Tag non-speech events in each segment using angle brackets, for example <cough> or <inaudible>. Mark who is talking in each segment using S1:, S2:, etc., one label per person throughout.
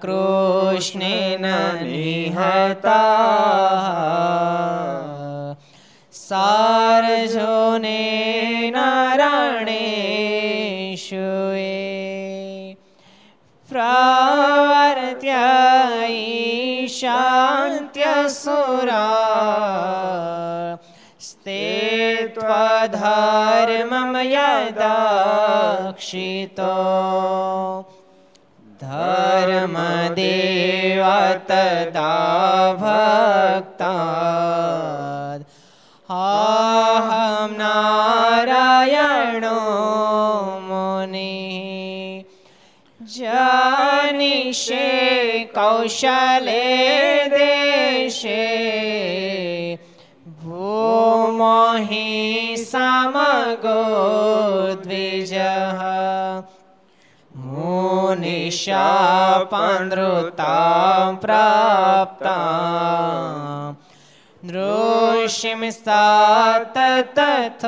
S1: કૃષ્ણેન નિહતા સારજોને નારાયણેશુએ પ્રવર્ત્ય ઈશાન્ત્યસુરા સ્તે ત્વધર્મમ देवा तदा भक्ता अहं नारायणो मुनि जनिषे कौशले देशे भूमहि समगो द्विज मुनिशापनृतां प्राप्ता नृषिं सा तथोधवम्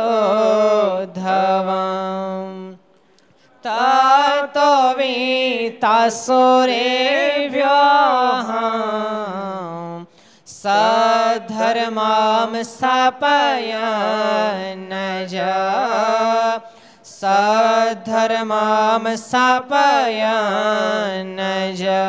S1: ततो वीतासुरेभ्यः सधर्मां स्थापयन् जा સધર્મામ સાપયન જય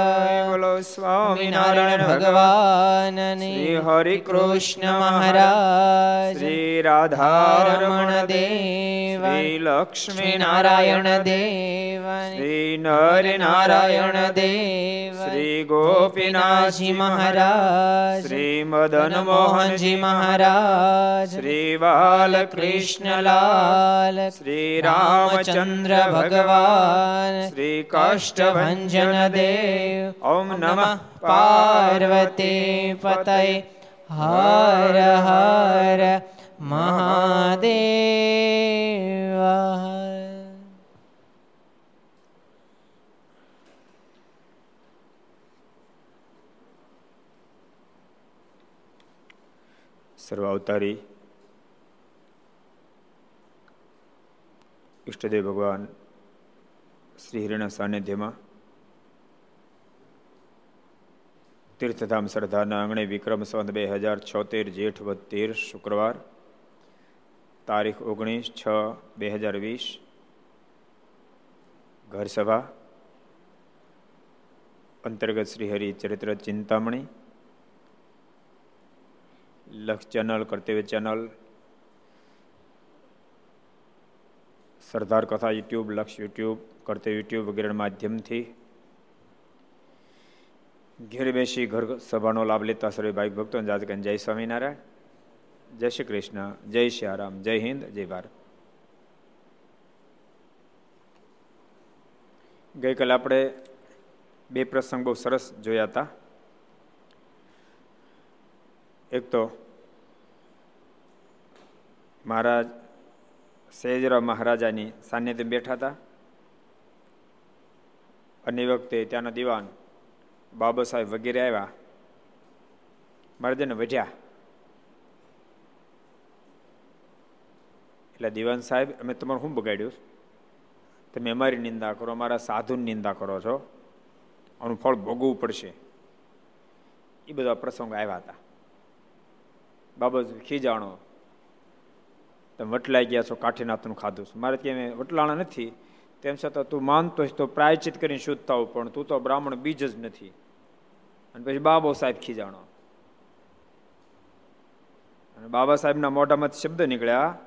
S2: બોલો
S1: સ્વામિનારાયણ ભગવાન
S2: શ્રી હરિ
S1: કૃષ્ણ મહારાજ
S2: શ્રી રાધારમણ
S1: રમણ
S2: દેવ શ્રી લક્ષ્મી
S1: નારાયણ દેવ
S2: શ્રી નર
S1: નારાયણ દેવ
S2: શ્રી ગોપીનાથજી
S1: મહારાજ
S2: શ્રી મદન
S1: મોહનજી મહારાજ
S2: શ્રી બાલકૃષ્ણ
S1: કૃષ્ણલાલ
S2: શ્રી
S1: રામચંદ્ર ભગવાન
S2: શ્રી
S1: કાષ્ટભંજન દેવ
S2: ઓમ નમ
S1: પાર્વતી પતય હર હર મહાદેવ
S2: સર્વ ઈષ્ટદેવ ભગવાન શ્રી હિરણ્ય સાનિધ્યમાં તીર્થધામ સરદારના આંગણે વિક્રમ સંવત બે હજાર છોતેર જેઠ વદ તેર શુક્રવાર તારીખ ઓગણીસ છ બે હજાર વીસ ઘર સભા અંતર્ગત શ્રી હરિ ચરિત્ર ચિંતામણી લક્ષ ચેનલ કર્તવ્ય ચેનલ સરદાર કથા યુટ્યુબ, લક્ષ યુટ્યુબ, કરતે યુટ્યુબ વગેરેના માધ્યમથી ઘેર બેસી ઘર સભાનો લાભ લેતા સર્વે ભાઈ ભક્તો. જાતકન જય સ્વામિનારાયણ. જય શ્રી કૃષ્ણ. જય શ્રી રામ. જય હિન્દ. જય ભારત. ગઈકાલે આપણે બે પ્રસંગ બહુ સરસ જોયા હતા. એક તો મહારાજ સહેજરાવ મહારાજાની સાનિધ્ય બેઠા હતા. અને વખતે ત્યાંના દિવાન બાબા સાહેબ વગેરે આવ્યા. મહારાજાને વઢ્યા એટલે દિવાન સાહેબ, અમે તમારું શું બગાડ્યું? તમે અમારી નિંદા કરો, અમારા સાધુની નિંદા કરો છો. આનું ફળ ભોગવવું પડશે. એ બધા પ્રસંગો આવ્યા હતા. બાબા, ખીજાણો તમે વટલાઈ ગયા છો, કાઠીનાથનું ખાધું છે. મારે કે વટલાણા નથી. તેમ છતાં તું માનતો તો પ્રાયચિત કરીને શુદ્ધ થવું, પણ તું તો બ્રાહ્મણ બીજ જ નથી. અને પછી બાબો સાહેબ ખીજાણો. અને બાબા સાહેબના મોઢામાંથી શબ્દ નીકળ્યા,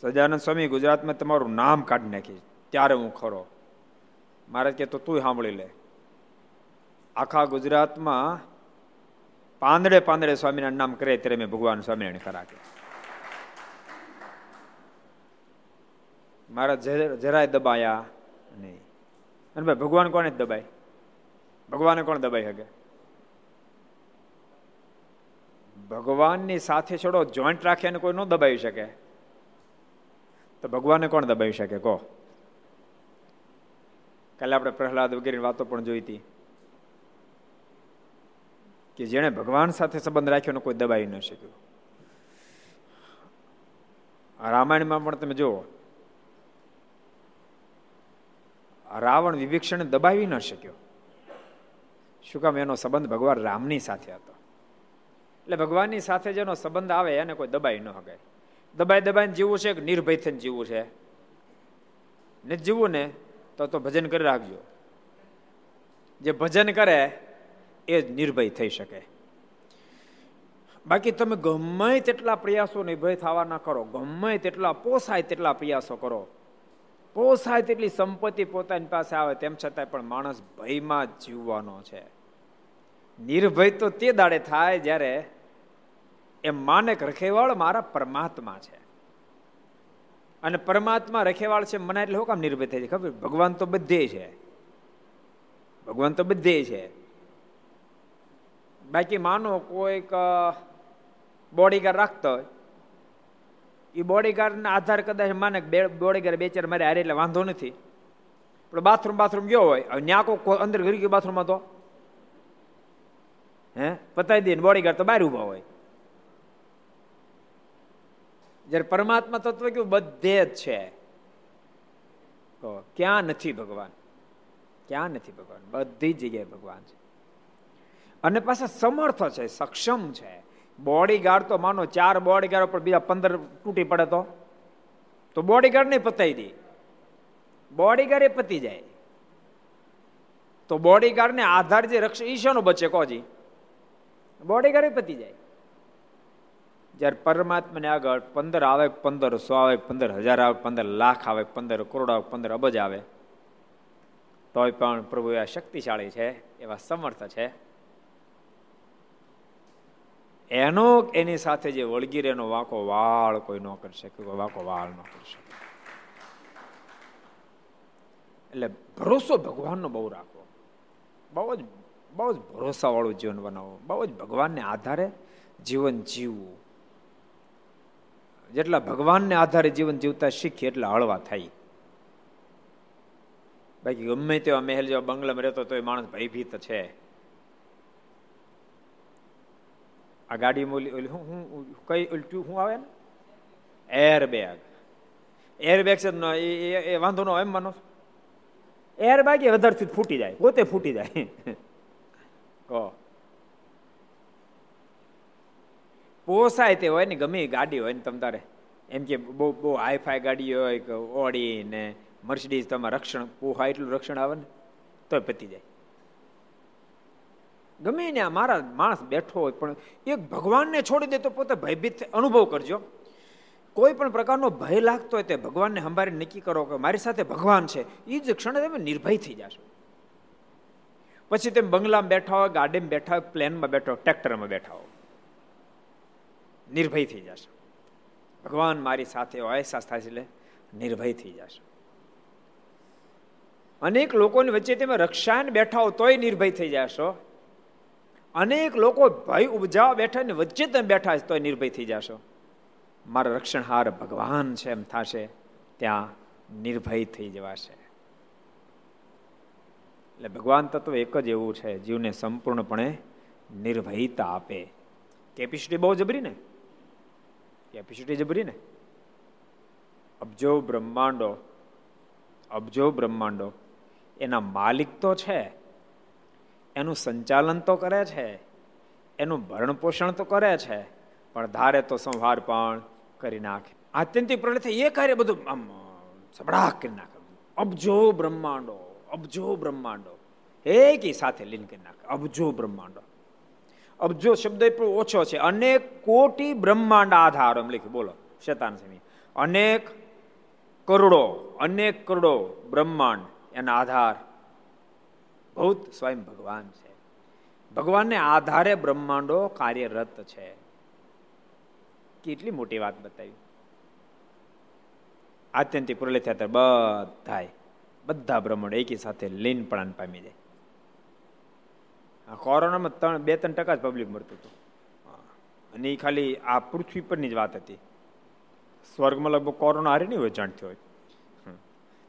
S2: સજાનંદ સ્વામી, ગુજરાતમાં તમારું નામ કાઢી નાખી ત્યારે હું ખરો. મારે કે તો તું સાંભળી લે. આખા ગુજરાતમાં પાંદડે પાંદડે સ્વામિનારાયણ નામ કરે ત્યારે મેં ભગવાન સ્વામિનારાયણ કે મારા જરાય દબાયા નહીં અને ભાઈ, ભગવાન કોને દબાય? ભગવાને કોણ દબાઈ શકે ભગવાનની સાથે છોડો, જોઈન્ટ રાખીને કોઈ ન દબાવી શકે. તો ભગવાનને કોણ દબાવી શકે? કહો. કાલે આપણે પ્રહલાદ વગેરેની વાતો પણ જોઈ હતી. કે જેણે ભગવાન સાથે સંબંધ રાખ્યો કોઈ દબાવી ન શક્યું. રામાયણમાં પણ તમે જુઓ રાવણ વિભીક્ષણ દબાવી ન શક્યો. શું કામ એનો સંબંધ ભગવાન રામની સાથે હતો? એટલે ભગવાનની સાથે જેનો સંબંધ આવે, એને કોઈ દબાઈ ન હગાય. દબાઈ દબાઈને જીવવું છે કે નિર્ભય થઈને જીવવું છે? ને જીવવું ને તો તો ભજન કરી રાખજો. જે ભજન કરે એ જ નિર્ભય થઈ શકે. બાકી તમે ગમે તેટલા પ્રયાસો નિર્ભય થવાના કરો, ગમે તેટલા પોસાય તેટલા પ્રયાસો કરો. પોસાય તેટલી સંપત્તિ પોતાની પાસે આવે તેમ છતાંય પણ માણસ ભયમાં જીવવાનો છે. નિર્ભય તો તે દાડે થાય જ્યારે એમ માને રખેવાળ મારા પરમાત્મા છે. અને પરમાત્મા રખેવાળ છે મને એટલે શું કામ નિર્ભય થાય છે ખબર? ભગવાન તો બધે છે. ભગવાન તો બધે છે. બાકી માનો કોઈક બોડીગાર્ડ રાખતો હોય. એ બોડીગાર્ડના આધાર કદાચ માને બે બોડીગાર્ડ બે, ચાર મારે હારે એટલે વાંધો નથી. પણ બાથરૂમ બાથરૂમ ગયો હોય, હવે ન્યા કોઈ અંદર ઘરી ગયો બાથરૂમમાં તો? હે? પતાવી દે બોડીગાર્ડ તો બહાર ઊભા હોય. જ્યારે પરમાત્મા તત્વ કેવું બધે જ છે. ક્યાં નથી ભગવાન? ક્યાં નથી ભગવાન? બધી જગ્યાએ ભગવાન છે. અને પાછા સમર્થ છે, સક્ષમ છે. બોડીગાર્ડ તો માનો ચાર બોડીગાર્ડ પર બીજા પંદર તૂટી પડે તો? તો બોડીગાર્ડ નહીં પતાવી દે. બોડીગાર્ડ એ પતી જાય. તો બોડીગાર્ડને આધાર જે રક્ષ ઈશાનો બચે કોજી? બોડીગાર્ડ પતી જાય. જ્યારે પરમાત્માને આગળ પંદર આવે, પંદર સો આવે, પંદર હજાર આવે, પંદર લાખ આવે, પંદર કરોડ આવે, પંદર અબજ આવે, તોય પણ પ્રભુ એવા શક્તિશાળી છે, એવા સમર્થ છે. એનો એની સાથે જે વળગીર એનો વાંકો વાળ કોઈ ન કરી શકે વાંકો વાળ ન કરી શકે. એટલે ભરોસો ભગવાનનો બહુ રાખવો. બહુ જ બહુ જ ભરોસાવાળું જીવન બનાવવું બહુ જ ભગવાનને આધારે જીવન જીવવું. જેટલા ભગવાનને આધારે જીવન જીવતા શીખીએ એટલા હળવા થાય. બાકી ગમે તેવા મહેલ જેવા બંગલામાં રહેતો તો એ માણસ ભયભીત છે. આ ગાડી ઓલી ઓલી હું કઈ ઉલટું હું આવે ને? એર બેગ એર બેગ છે એ વાંધો ન એમ માનો એર બેગ એ વધારથી ફૂટી જાય, પોતે ફૂટી જાય. કહો. પોસાય તે હોય ને, ગમે ગાડી હોય ને તમ તારે. એમ કે બહુ બહુ હાઈફાઈ ગાડી હોય કે ઓડી ને મર્સિડીઝ તમારે રક્ષણ પોહાય એટલું રક્ષણ આવે ને, તોય પતી જાય. ગમે ને મારા માણસ બેઠો હોય, પણ એક ભગવાનને છોડી દે તો પોતે ભયભીત અનુભવ કરજો. કોઈ પણ પ્રકારનો ભય લાગતો હોય તે ભગવાનને સંભાળી નક્કી કરો કે મારી સાથે ભગવાન છે. એ જ ક્ષણે તમે નિર્ભય થઈ જશો. પછી તમે બંગલામાં બેઠા હોય, ગાડીમાં બેઠા હોય, પ્લેનમાં બેઠો હોય, ટ્રેક્ટરમાં બેઠા હો નિર્ભય થઈ જશો. ભગવાન મારી સાથે અહેસાસ થાય એટલે નિર્ભય થઈ જશો. અનેક લોકોની વચ્ચે તમે રક્ષાને બેઠા હો તોય નિર્ભય થઈ જશો. અનેક લોકો ભય ઉપજાવા બેઠા ને વચ્ચે તમે બેઠા તો નિર્ભય થઈ જશો. મારા રક્ષણહાર ભગવાન છે એમ થશે, ત્યાં નિર્ભય થઈ જવાશે. એટલે ભગવાન તત્વ એક જ એવું છે, જીવને સંપૂર્ણપણે નિર્ભયતા આપે. કેપેસિટી બહુ જબરી ને? કેપેસિટી જબરી ને? અબજો બ્રહ્માંડો અબજો બ્રહ્માંડો, એના માલિક તો છે. એનું સંચાલન તો કરે છે, એનું ભરણ પોષણ તો કરે છે, પણ ધારે તો સંહાર પણ કરી નાખે. આત્યંતિક પ્રલય એ કાર્ય બધું આમ સબડાક કરી નાખે. અબજો બ્રહ્માંડો અબજો બ્રહ્માંડો. એક સાથે લીન કરી નાખે. અબજો બ્રહ્માંડો. અબજો શબ્દ પણ ઓછો છે. અનેક કોટી બ્રહ્માંડ આધાર, એમ લખ્યું. બોલો, શેતાન સ્વામી અનેક કરોડો અનેક કરોડો બ્રહ્માંડ એના આધાર ભૂત સ્વયં ભગવાન છે. ભગવાનને આધારે બ્રહ્માંડો કાર્યરત છે. કેટલી મોટી વાત બતાવી. આત્યંતિક પુરલે થયા બધા બધા બ્રહ્માંડો એકી સાથે લીન પ્રાણ પામી જાય. આ કોરોનામાં ત્રણ, બે, ત્રણ ટકા જ પબ્લિક મળતું હતું. અને એ ખાલી આ પૃથ્વી પરની જ વાત હતી. સ્વર્ગમાં લગભગ કોરોના હારી નહીં હોય જાણતી હોય.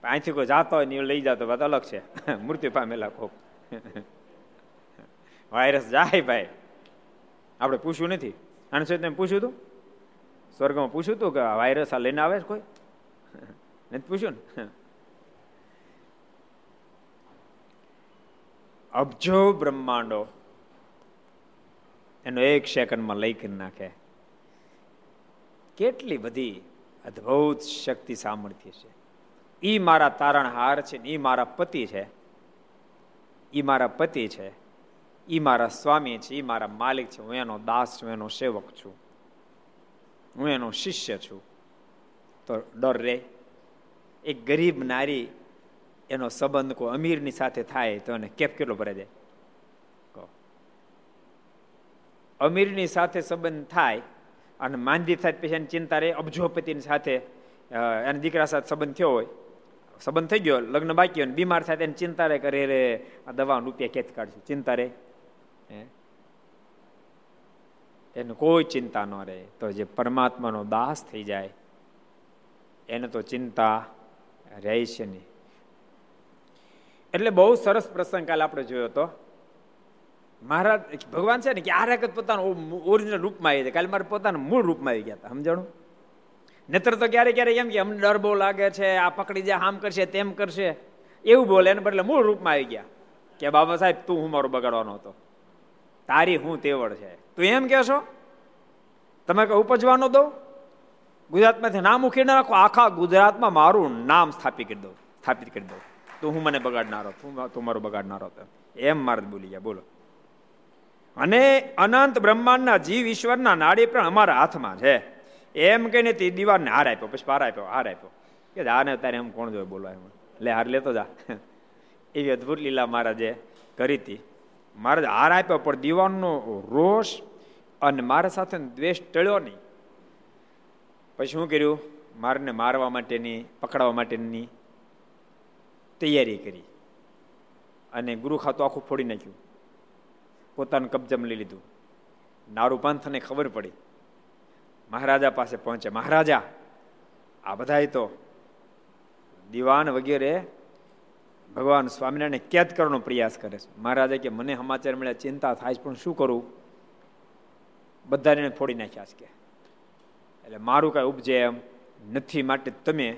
S2: અહીંથી કોઈ જાતો હોય ને લઈ જતો વાત અલગ છે. <laughs> મૃત્યુ પામેલા કોક. <laughs> વાયરસ જાય ભાઈ. આપણે પૂછ્યું નથી. આને શું પૂછ્યું હતું? સ્વર્ગમાં પૂછ્યું હતું કે વાયરસ આ લઈને આવે કોઈ? <laughs> નથી પૂછ્યું ને? અબજો બ્રહ્માંડો. એનો એક સેકન્ડમાં લઈ કરી નાખે. કેટલી બધી અદ્ભુત શક્તિ સામર્થ્ય છે. ઈ મારા તારણહાર છે ને એ મારા પતિ છે. એ મારા પતિ છે. એ મારા સ્વામી છે. એ મારા માલિક છે. હું એનો દાસ છું. એનો સેવક છું. હું એનો શિષ્ય છું. તો ડર રે. એક ગરીબ નારી એનો સંબંધ કોઈ અમીરની સાથે થાય તો એને કેપ કેટલો ભરે જાય? અમીરની સાથે સંબંધ થાય અને માંદી થાય પછી એની ચિંતા રહે. અબજોપતિની સાથે એના દીકરા સાથે સંબંધ થયો હોય સંબંધ થઈ ગયો, લગ્ન બાકી હોય બીમાર થાય તેને ચિંતા રે કરે રે. આ દવા રૂપિયા ખેંચ કાઢશું? ચિંતા રે? એને કોઈ ચિંતા ન રહે. તો જે પરમાત્માનો દાસ થઈ જાય, એને તો ચિંતા રહે છે નહીં. એટલે બહુ સરસ પ્રસંગ કાલે આપણે જોયો હતો. મહારાજ, ભગવાન છે ને કે આ રેકત પોતાનું ઓરિજિનલ રૂપમાં આવી જાય. કાલે મારે પોતાના મૂળ રૂપમાં આવી ગયા હતા. સમજાણું? નેત્ર તો ક્યારે ક્યારે એમ કે અમને ડર બહુ લાગે છે, આ પકડી જાય આમ કરશે, તેમ કરશે. એવું બોલે, એને બદલે મૂળ રૂપમાં આવી ગયા. કે બાબા સાહેબ, તું હું મારો બગાડવાનો હતો? તારી હું તેવડ છે. તું એમ કહેશો તમે કઈ ઉપજવાનો દો? ગુજરાતમાંથી નામ ઉખીને નાખો આખા ગુજરાતમાં મારું નામ સ્થાપિત કરી દો, સ્થાપિત કરી દો. તું હું મને બગાડનારો, તું તું મારો બગાડનારો હતો. એમ મારે બોલી ગયા, બોલો. અને અનંત બ્રહ્માંડના જીવ ઈશ્વરના નાડી પણ અમારા હાથમાં છે. એમ કહીને તે દીવાને હાર આપ્યો, પછી પાર આપ્યો, હાર આપ્યો. કે આને તારે એમ કોણ જોઈએ બોલવા એમ. લે, હાર લેતો જા. એવી અદભુત લીલા મહારાજે કરી હતી. મહારાજ હાર આપ્યો, પણ દીવાનનો રોષ અને મારા સાથે દ્વેષ ટળ્યો નહીં. પછી શું કર્યું? મારને મારવા માટેની, પકડવા માટેની તૈયારી કરી. અને ગુરુ ખાતું આખું ફોડી નાખ્યું. પોતાનું કબજમ લઈ લીધું. નારું પંથને ખબર પડી. મહારાજા પાસે પહોંચે મહારાજા, આ બધા તો દિવાન વગેરે ભગવાન સ્વામિનારાયણ કેદ કરવાનો પ્રયાસ કરે છે. મહારાજા કે, મને સમાચાર મળ્યા, ચિંતા થાય છે, પણ શું કરું? બધાને ફોડી નાખ્યા છે કે, એટલે મારું કાંઈ ઉપજે એમ નથી માટે તમે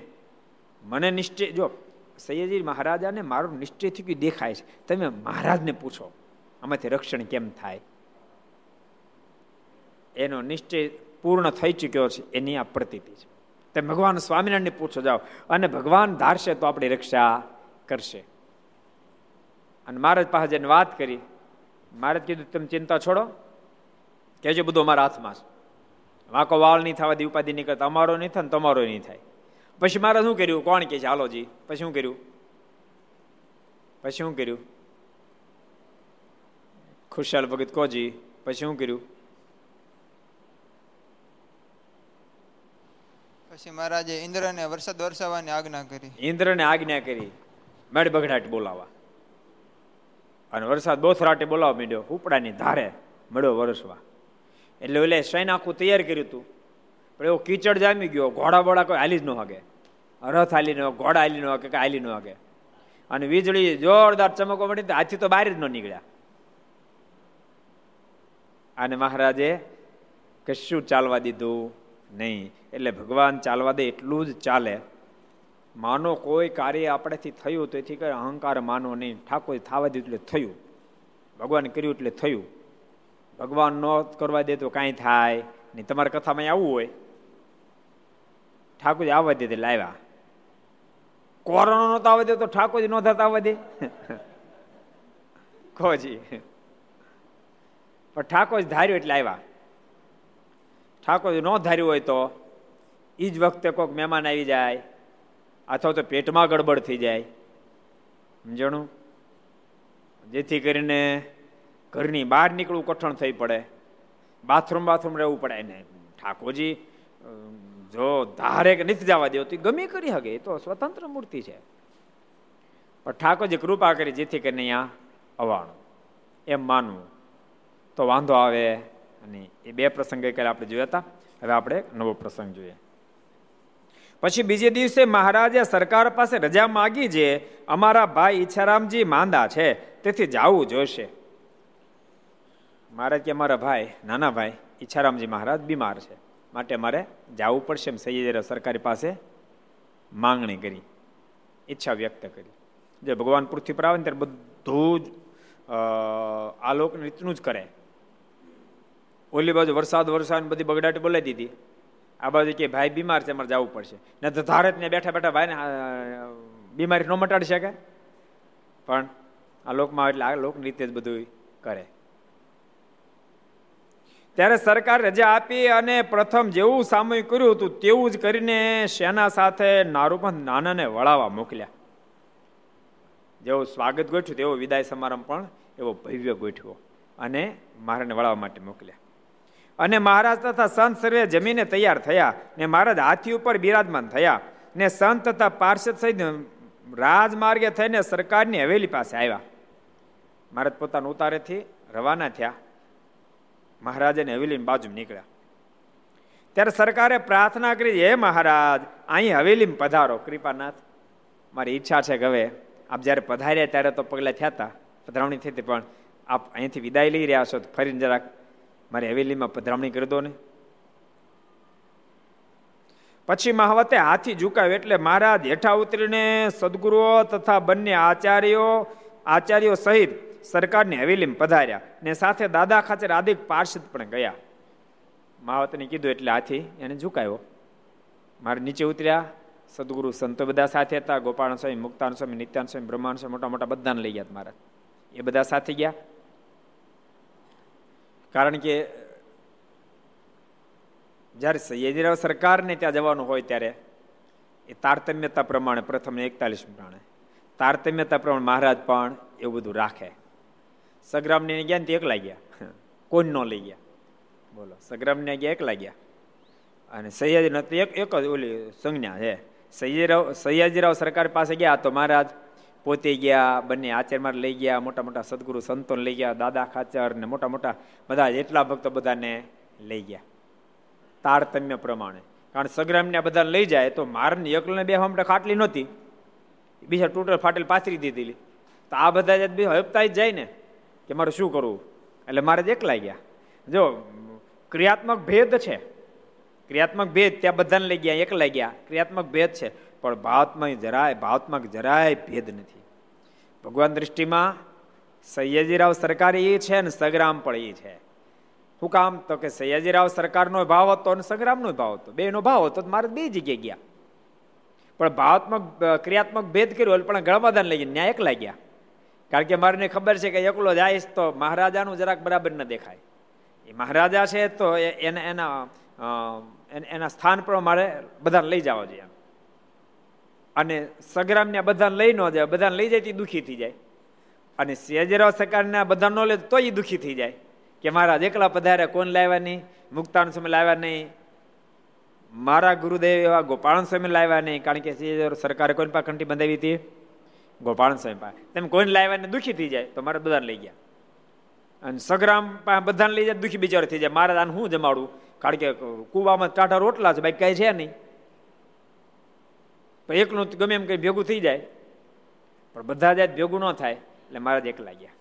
S2: મને નિશ્ચય, જો સૈયદજી મહારાજાને મારું નિશ્ચય થયું દેખાય છે, તમે મહારાજને પૂછો, આમાંથી રક્ષણ કેમ થાય? એનો નિશ્ચય પૂર્ણ થઈ ચૂક્યો છે, એની આ પ્રતીતિ છે. તે ભગવાન સ્વામિનારાયણને પૂછો, જાઓ. અને ભગવાન ધારશે તો આપણી રક્ષા કરશે. અને મહારાજ પાસે જઈને વાત કરી. મહારાજ કીધું, તમે ચિંતા છોડો. કેજો બધું અમારા હાથમાં છે. વાંકો વાળ નહીં થવા દે, ઉપાધિ નહીં કરતા. અમારો નહીં થાય તમારો નહીં થાય. પછી મારે શું કર્યું? કોણ કે છે? હાલોજી પછી શું કર્યું? પછી શું કર્યું? ખુશાલ ભગત કોજી પછી શું કર્યું?
S3: પછી મહારાજે ઇન્દ્રને વરસાદ વરસાવવાની આજ્ઞા કરી.
S2: ઇન્દ્રને આજ્ઞા કરી મેડ બગડાટ બોલાવા. અને વરસાદ બોથરાટે બોલાવા માંડ્યો, ઉપડાની ધારે મળ્યો વરસવા. એટલે ઓલે સૈન આખું તૈયાર કર્યું હતું પણ એવો કીચડ જામી ગયો, ઘોડા બોડા કોઈ હાલી જ ન હાગે. રથ હાલી ન, ઘોડા હાલી ન હાકે કે હાલી ન હગે. અને વીજળી જોરદાર ચમકો મળી હાથી તો બહાર જ ન નીકળ્યા. અને મહારાજે કશું ચાલવા દીધું? નહીં. એટલે ભગવાન ચાલવા દે એટલું જ ચાલે. માનો કોઈ કાર્ય આપણેથી થયું તો એથી કઈ અહંકાર માનો નહીં. ઠાકોર થવા દીધું એટલે થયું. ભગવાન કર્યું એટલે થયું. ભગવાન ન કરવા દે તો કાંઈ થાય નહીં. તમારી કથામાં આવવું હોય. ઠાકોરજી આવવા દે લાવ્યા. કોરોનો નહોતો આવવા દે તો ઠાકોરજી નો થતા આવવા દે. <laughs> ખોજી. પણ ઠાકોર ધાર્યું એટલે આવ્યા. ઠાકોર ન ધાર્યું હોય તો એ જ વખતે કોઈક મહેમાન આવી જાય, અથવા તો પેટમાં ગડબડ થઈ જાય. સમજણું? જેથી કરીને ઘરની બહાર નીકળવું કઠણ થઈ પડે. બાથરૂમ બાથરૂમ રહેવું પડે. એને ઠાકોરજી જો ધારે કે નથી જવા દેવો તો ગમે કરી શકે એ તો સ્વતંત્ર મૂર્તિ છે. પણ ઠાકોરજી કૃપા કરી, જેથી કરીને અહીંયા અવાણું. એમ માનવું તો વાંધો આવે. અને એ બે પ્રસંગ ગઈકાલે આપણે જોયા હતા. હવે આપણે નવો પ્રસંગ જોઈએ. પછી બીજે દિવસે મહારાજે સરકાર પાસે રજા માગી જે અમારા ભાઈ ઈચ્છારામજી માંદા છે, તેથી જવું જોશે. મહારાજ કે અમારા ભાઈ, નાના ભાઈ, ઈચ્છારામજી મહારાજ બીમાર છે. માટે મારે જવું પડશે એમ સૈયદે સરકારી પાસે માંગણી કરી, ઈચ્છા વ્યક્ત કરી. જે ભગવાન પૃથ્વી પર આવે ને ત્યારે બધું જ આલોક લોક રીતનું જ કરે. ઓલી બાજુ વરસાદ વરસાદ બધી બગડાટ બોલાવી દીધી. આ બાજુ કે ભાઈ બીમાર છે મારે જવું પડશે. ને તો ધારે ને બેઠા બેઠા ભાઈને બીમારી ન મટાડી શકે પણ આ લોકમાં એટલે આ લોક રીતે જ બધું કરે. ત્યારે સરકાર રજા આપી અને પ્રથમ જેવું સામૂહિક કર્યું હતું, તેવું જ કરીને સેના સાથે નારૂપંથ નાનાને વળાવવા મોકલ્યા. જેવું સ્વાગત ગોઠ્યું તેવો વિદાય સમારંભ પણ એવો ભવ્ય ગોઠવ્યો અને મહારાજને વળાવવા માટે મોકલ્યા. અને મહારાજ તથા સંત સર્વે જમીને તૈયાર થયા ને મહારાજ હાથી ઉપર બિરાજમાન થયા ને સંત તથા પાર્ષદ સહિત રાજમાર્ગે થઈને સરકારની હવેલી પાસે આવ્યા. મહારાજ પોતાના ઉતારેથી રવાના થયા. મહારાજાને હવેલીની બાજુ નીકળ્યા. ત્યારે સરકારે પ્રાર્થના કરી, હે મહારાજ, અહીં હવેલીમાં પધારો, કૃપાનાથ. મારી ઈચ્છા છે કે હવે આપ જ્યારે પધાર્યા ત્યારે તો પગલા થયા હતા પધરાવણી થઈ હતી, પણ આપ અહીંથી વિદાય લઈ રહ્યા છો તો ફરીને જરાક મારી હવેલીમાં પધરામણી કરી દો ને. પછી મહાવતે હાથી ઝુકાવ્યો એટલે મહારાજ હેઠા ઉતરીને સદગુરુઓ તથા બંને આચાર્યો આચાર્યો સહિત સરકારની હવેલીમાં પધાર્યા ને સાથે દાદા ખાચર આદિક પાર્ષદ પણ ગયા. મહાવતને કીધું એટલે હાથી એને ઝુકાયો મારે નીચે ઉતર્યા. સદગુરુ સંતો બધા સાથે હતા. ગોપાલ સ્વામી, મુક્તાન સ્વામી, નિત્યાન સ્વામી બ્રહ્માન સ્વામી, મોટા મોટા બધાને લઈ ગયા મારા એ બધા સાથે ગયા. કારણ કે જ્યારે સૈયદીરાવ સરકારને ત્યાં જવાનું હોય ત્યારે એ તારતમ્યતા પ્રમાણે પ્રથમ એકતાલીસ પ્રમાણે, તારતમ્યતા પ્રમાણે મહારાજ પણ એવું બધું રાખે. સગ્રામને ગયા ને એકલા ગયા. કોઈ ન લઈ ગયા. બોલો, સગ્રામને ગયા એકલા ગયા. અને સૈયાજી એક એક જ ઓલી સંજ્ઞા છે. સૈયદરાવ સૈયાજીરાવ સરકાર પાસે ગયા તો મહારાજ પોતે ગયા, બંને આચાર્યમાં લઈ ગયા, મોટા મોટા સદગુરુ સંતોને લઈ ગયા, દાદા ખાચર ને મોટા મોટા બધા એટલા ભક્તો બધાને લઈ ગયા. તારતમ્ય પ્રમાણે. કારણ સગ્રામને બધાને લઈ જાય તો મારને એકલને બે હમણાં ખાટલી નહોતી. બીજા ટોટલ ફાટેલ પાથરી દીધેલી. તો આ બધા જ હપતા જ જાય ને. કે મારે શું કરવું? એટલે મારે જ એકલા ગયા. જો, ક્રિયાત્મક ભેદ છે. ક્રિયાત્મક ભેદ ત્યાં બધાને લઈ ગયા, એકલા ગયા. ક્રિયાત્મક ભેદ છે. પણ ભાવમાં જરાય ભાવત્મક જરાય ભેદ નથી. ભગવાન દૃષ્ટિમાં સૈયાજીરાવ સરકાર એ છે ને સગ્રામ પણ એ છે. શું કામ તો કે સૈયાજીરાવ સરકારનો ભાવ હતો અને સંગ્રામનો ભાવ હતો. બે નો ભાવ હતો મારે બે જગ્યાએ ગયા. પણ ભાવાત્મક ક્રિયાત્મક ભેદ કર્યો પણ ગળમાદાન લઈ ગયા. ન્યાય એકલા ગયા. કારણ કે મારે ખબર છે કે એકલો જાય તો મહારાજાનું જરાક બરાબર ન દેખાય. એ મહારાજા છે તો એને એના એના સ્થાન પર મારે બધાને લઈ જવા જોઈએ અને સગ્રામને બધાને લઈ ન જાય, બધાને લઈ જાય તે દુઃખી થઈ જાય. અને સેજરાવ સરકારના બધા ન લે તો એ દુઃખી થઈ જાય. કે મહારાજ, એકલા પધારે કોણ લાવ્યા નહીં? મુક્તાન સમય લાવ્યા નહીં? મારા ગુરુદેવ એવા ગોપાળન સ્વામી લાવ્યા નહીં? કારણ કે સરકારે કોઈ પાસે કંઠી બંધાવી હતી? ગોપાલ સ્વામી પાસે. તેમ કોઈને લાવ્યા ને દુઃખી થઈ જાય, તો મારા બધાને લઈ ગયા. અને સગ્રામ પાસે બધાને લઈ જાય, દુઃખી બિચારો થઈ જાય. મારા આને હું જમાડું? કારણ કે કુવામાં ટાટા રોટલા છે ભાઈ કઈ છે નહીં. પણ એકલું ગમે એમ કંઈ ભેગું થઈ જાય. પણ બધા જાય ભેગું ન થાય, એટલે મારા જ એકલા ગયા.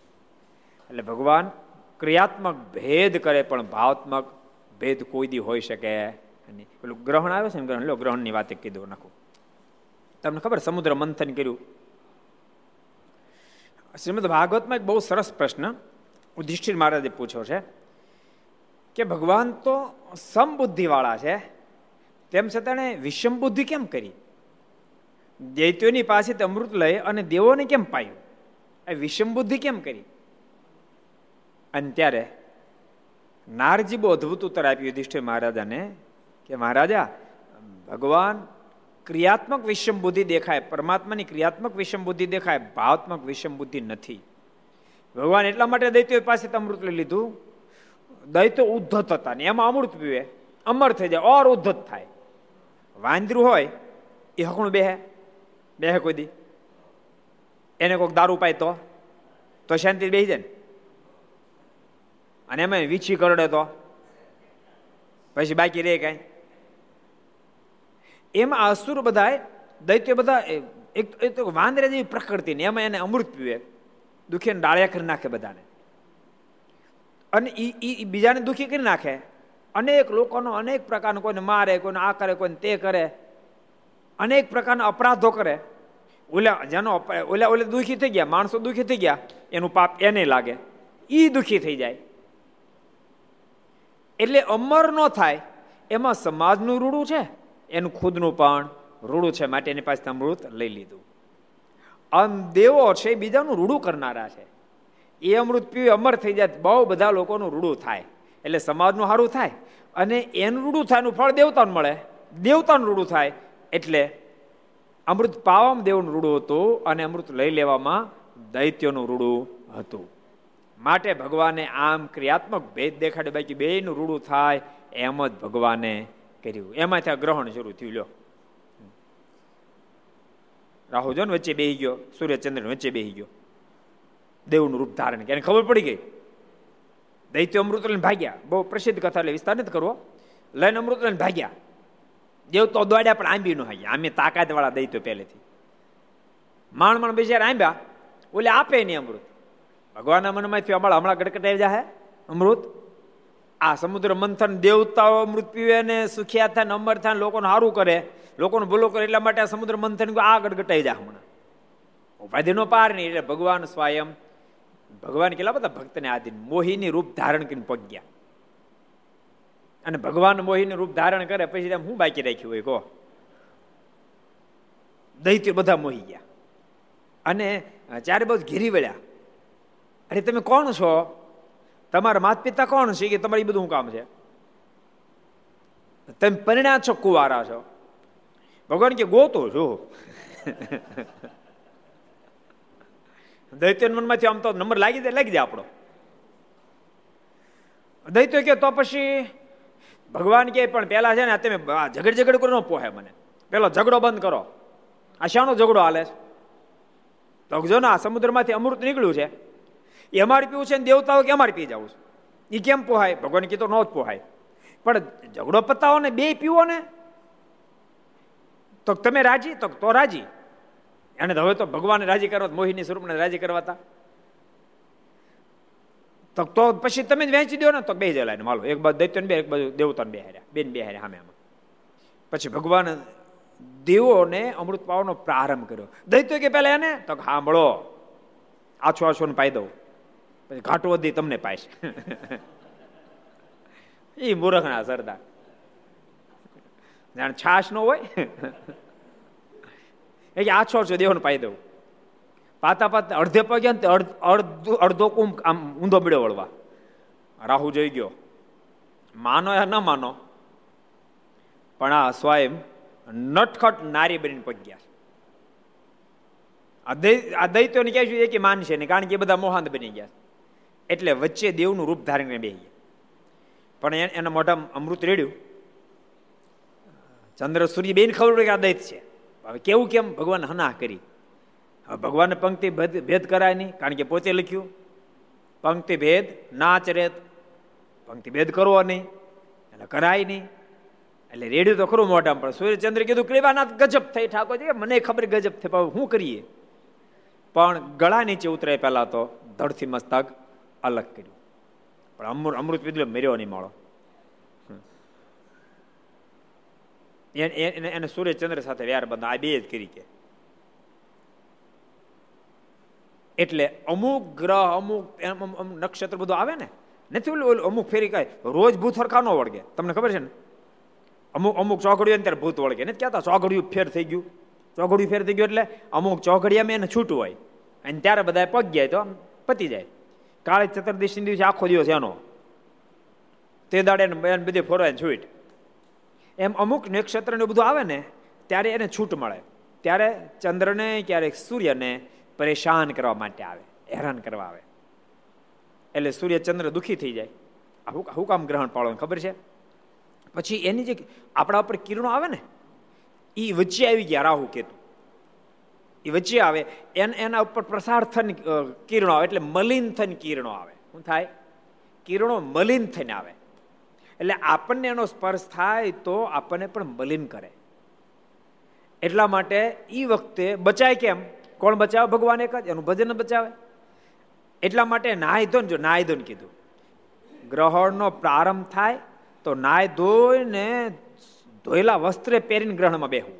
S2: એટલે ભગવાન ક્રિયાત્મક ભેદ કરે પણ ભાવાત્મક ભેદ કોઈ દી હોઈ શકે. નહીં પેલું ગ્રહણ આવે છે ને ગ્રહણ, લો, ગ્રહણની વાત કીધું નાખું તમને ખબર સમુદ્ર મંથન કર્યું? શ્રીમદ ભાગવતમાં એક બહુ સરસ પ્રશ્ન યુધિષ્ઠિર મહારાજે પૂછ્યો છે કે ભગવાન તો સમબુદ્ધિવાળા છે, તેમ છતાં વિષમ બુદ્ધિ કેમ કરી? દૈત્યોની પાસેથી અમૃત લઈ અને દેવોને કેમ પાયું? એ વિષમ બુદ્ધિ કેમ કરી? અને ત્યારે નારજી બહુ અદભુત ઉત્તર આપ્યું યુધિષ્ઠિર મહારાજાને કે મહારાજા, ભગવાન ક્રિયાત્મક વિષમ બુદ્ધિ દેખાય, પરમાત્માની ક્રિયાત્મક વિષમ બુદ્ધિ દેખાય, ભાવાત્મક વિષમ બુદ્ધિ નથી. ભગવાન એટલા માટે દૈત્યો પાસે અમૃત લઈ લીધું. દૈત્યો ઉદ્ધત હતા ને એમાં અમૃત પીવે, અમર થઈ જાય, ઓર ઉદ્ધત થાય. વાંદરું હોય, એ હકણું બેહે. બેહે કોઈ દી. એને કોઈક દારૂ પાય તો? તો શાંતિ બેસી જાય ને. અને એમાં વીછી કરડે તો? પછી બાકી રે કાંઈ? એમાં અસુર બધા દૈત્ય બધા એક વાંદરે જેવી પ્રકૃતિ ને, એમાં એને અમૃત પીવે. દુખી ડાળિયા કરી નાખે બધાને. અને એ બીજાને દુખી કરી નાખે. અનેક લોકોનો અનેક પ્રકારનો કોઈને મારે, કોઈને આ કરે, કોઈને તે કરે. અનેક પ્રકારના અપરાધો કરે. ઓલા જેનો ઓલા, ઓલે દુઃખી થઈ ગયા, માણસો દુઃખી થઈ ગયા, એનું પાપ એને લાગે. એ દુઃખી થઈ જાય. એટલે અમર ન થાય, એમાં સમાજનું રૂડું છે, એનું ખુદનું પણ રૂડું છે, માટે એની પાસે અમૃત લઈ લીધું. આમ દેવો છે બીજાનું રૂડું કરનારા છે. એ અમૃત પીવી, અમર થઈ જાય બહુ બધા લોકોનું રૂડું થાય. એટલે સમાજનું સારું થાય, અને એનું રૂડું થાય, એનું ફળ દેવતાને મળે. દેવતાનું રૂડું થાય એટલે અમૃત પાવામાં દેવનું રૂડું હતું અને અમૃત લઈ લેવામાં દૈત્યનું રૂડું હતું. માટે ભગવાને આમ ક્રિયાત્મક ભેદ દેખાડે બાકી બેનું રૂડું થાય એમ જ ભગવાને કર્યું. એમાંથી આ ગ્રહણ શરૂ થયું. લ્યો. રાહુ જો વચ્ચે બેહી ગયો, સૂર્યચંદ્ર વચ્ચે બેહી ગયો. દેવનું રૂપ ધારણ કે એને ખબર પડી ગઈ. દૈત્ય અમૃત લઈને ભાગ્યા. બહુ પ્રસિદ્ધ કથા, એટલે વિસ્તાર નથી કરવો. લઈને અમૃત લઈને ભાગ્યા. દેવ તો દોડ્યા, પણ આંબી નો હાઈ આમે તાકાત વાળા દૈત્યો પહેલેથી. માણ માણ બિચારા આંબ્યા. ઓલે આપે નહીં અમૃત. ભગવાનના મનમાંથી અમાળ હમણાં ગડકટાઈ જાય અમૃત. આ સમુદ્ર મંથન દેવતાઓ અમૃત પીવે ને સુખિયા થાય અમર થાય લોકોને સારું કરે. લોકોને ભૂલો કરે એટલા માટે આ સમુદ્ર મંથન આ ગડગટાઈ જાય હમણાં. ઉપાધિનો પાર નહીં એટલે ભગવાન સ્વયં, ભગવાન કેટલા બધા ભક્તને આધીન, મોહીની રૂપ ધારણ કરીને પગ્યા. અને ભગવાન મોહીનું રૂપ ધારણ કરે, પછી હું બાકી રાખ્યું હોય, કહો. દૈત્ય બધા મોહી ગયા. અને ચારે બાજુ ઘેરી વળ્યા. અરે, તમે કોણ છો? તમારા માતા પિતા કોણ છે કે તમારી બધું કામ છે? તમે પરિણા છો, કુવારા છો. ભગવાન કે, ગોતો છો. દૈત્ય મનમાંથી આમ તો નંબર લાગી દે લાગી દે આપણો. દૈત્ય કે, તો પછી ભગવાન કે પણ પેલા છે ને તમે ઝઘડ ઝઘડ કરો ન પોહે મને. પેલો ઝઘડો બંધ કરો. આ શાનો ઝઘડો હાલે છે? તો જો ને આ સમુદ્રમાંથી અમૃત નીકળ્યું છે, એ અમારે પીવું છે ને દેવતાઓ કે અમારે પી જવું છે? એ કેમ પોહાય? ભગવાન કીધો ન જ પોહાય. પણ ઝઘડો પતાવો ને, બે પીવો ને. તો તમે રાજી? તો તો રાજી. અને હવે તો ભગવાન રાજી કરવા, મોહિની સ્વરૂપને રાજી કરવાતા. તો તો પછી તમે જ વહેંચી દો ને તો બે જલાય માલો એક બાજુ દૈત્ય બે, એક બાજુ દેવતાને બે હાર્યા. બેન બે હાર્યા સામે પછી ભગવાન દેવોને અમૃત પાવાનો પ્રારંભ કર્યો. દૈત્ય કે પહેલા એને? તો સાંભળો આછો આછો ને પાઈ દઉં. પછી ઘાટો વધી તમને પાઈશ. <laughs> <laughs> એ મૂર્ખના સરદાર. જાણ છાશ નો હોય? એ આછો છો દેવને પાઈ દઉં. પાતા પાતા અડધે પગ્યા ને અડધો અડધો કુંભ આમ ઊંધો મળ્યો વળવા. રાહુ જોઈ ગયો. માનો યા ન માનો, પણ આ સ્વયં નટખટ નારી બનીને પગ્યા આ દૈત્યોને કહેશું એ કે માનશે ને કારણ કે એ બધા મોહાંત બની ગયા. એટલે વચ્ચે દેવનું રૂપ ધારીને બે ગયા. પણ એના મોઢા અમૃત રેડ્યું. ચંદ્ર સૂર્ય બેન ખબર પડે કે આ દૈત છે. હવે કેવું કેમ? ભગવાન હના કરી. ભગવાનને પંક્તિ ભેદ કરાય નહીં, કારણ કે પોતે લખ્યું, પંક્તિ ભેદ નાચ રેત પંક્તિ ભેદ કરવો નહીં એટલે કરાય નહીં. એટલે રેડ્યું તો ખરું મોઢામાં, પણ સૂર્યચંદ્ર કીધું કૃપાનાથ ગજબ થઈ ઠાકોરજી. મને ખબર ગજબ થઈ, પણ શું કરીએ? પણ ગળા નીચે ઉતરે પહેલા તો ધડથી મસ્તક અલગ કર્યું. પણ અમૃત અમૃત પીધું મેર્યો નહીં માળો. એને સૂર્યચંદ્ર સાથે વ્યાર બંધ, આ બે જ કરી કે. એટલે અમુક ગ્રહ, અમુક નક્ષત્ર બધું આવે ને, નથી ઓલું અમુક ફેરી કાય રોજ ભૂત સરખા ન વળગે. તમને ખબર છે ને? અમુક અમુક ચોઘડિયું ત્યારે ભૂત વળગે. નથી કહેતા ચોઘડિયું ફેર થઈ ગયું. ચોઘડિયું ફેર થઈ ગયું એટલે અમુક ચોઘડિયામાં એને છૂટું હોય. અને ત્યારે બધા પગ જાય તો પતી જાય. કાળી ચતુર્દશી દિવસે આખો દિવસ એનો. તે દાડે બધી ફોરવાય છૂટ. એમ અમુક નક્ષત્ર ને બધું આવે ને, ત્યારે એને છૂટ મળે. ત્યારે ચંદ્રને, ક્યારેક સૂર્યને પરેશાન કરવા માટે આવે, હેરાન કરવા આવે. એટલે સૂર્યચંદ્ર દુઃખી થઈ જાય. હું કામ ગ્રહણ પાડવાનું ખબર છે? પછી એની જે આપણા ઉપર કિરણો આવે ને એ વચ્ચે આવી ગયા રાહુ કેતુ. એ વચ્ચે આવે, એન, એના ઉપર પ્રસાર થઈને કિરણો આવે, એટલે મલિન થઈને કિરણો આવે. શું થાય? કિરણો મલિન થઈને આવે. એટલે આપણને એનો સ્પર્શ થાય તો આપણને પણ મલિન કરે. એટલા માટે એ વખતે બચાય કેમ? કોણ બચાવે? ભગવાન એક જ, એનું ભજન બચાવે. એટલા માટે નાય ધોન જો નાય ધોન કીધું. ગ્રહણનો પ્રારંભ થાય તો નાય ધોઈને ધોયેલા વસ્ત્રે પહેરીને ગ્રહણમાં બેહવું,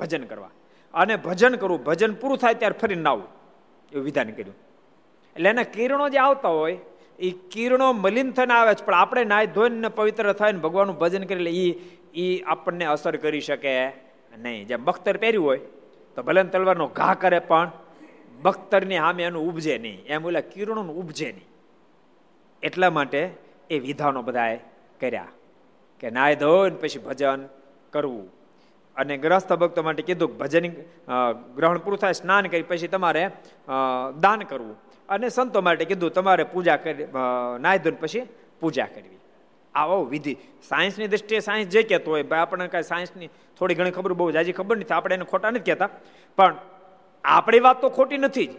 S2: ભજન કરવા. અને ભજન કરવું, ભજન પૂરું થાય ત્યારે ફરી નાવું એવું વિધાન કર્યું. એટલે એના કિરણો જે આવતા હોય, એ કિરણો મલિન થઈને આવે છે, પણ આપણે નાય ધોઈને પવિત્ર થઈને ભગવાનનું ભજન કરી લે એ એ આપણને અસર કરી શકે નહીં. જેમ બખ્તર પહેર્યું હોય તો ભલે તલવારનો ઘા કરે પણ બખ્તરની સામે એનું ઉપજે નહીં. એમ ઓલા કિરણોનું ઉપજે નહીં. એટલા માટે એ વિધાનો બધાએ કર્યા કે નાય ધોઈને પછી ભજન કરવું. અને ગ્રસ્ત ભક્તો માટે કીધું કે ભજન ગ્રહણ પૂરું થાય, સ્નાન કરી, પછી તમારે દાન કરવું. અને સંતો માટે કીધું, તમારે પૂજા કરી નાય ધોઈને પછી પૂજા કરવી. આવો, વિધિ. સાયન્સની દ્રષ્ટિએ સાયન્સ જે કહેતો હોય, ભાઈ, આપણને કાંઈ સાયન્સની થોડી ઘણી ખબર બહુ જાજી ખબર નથી, આપણે એને ખોટા નથી કહેતા. પણ આપણી વાત તો ખોટી નથી જ.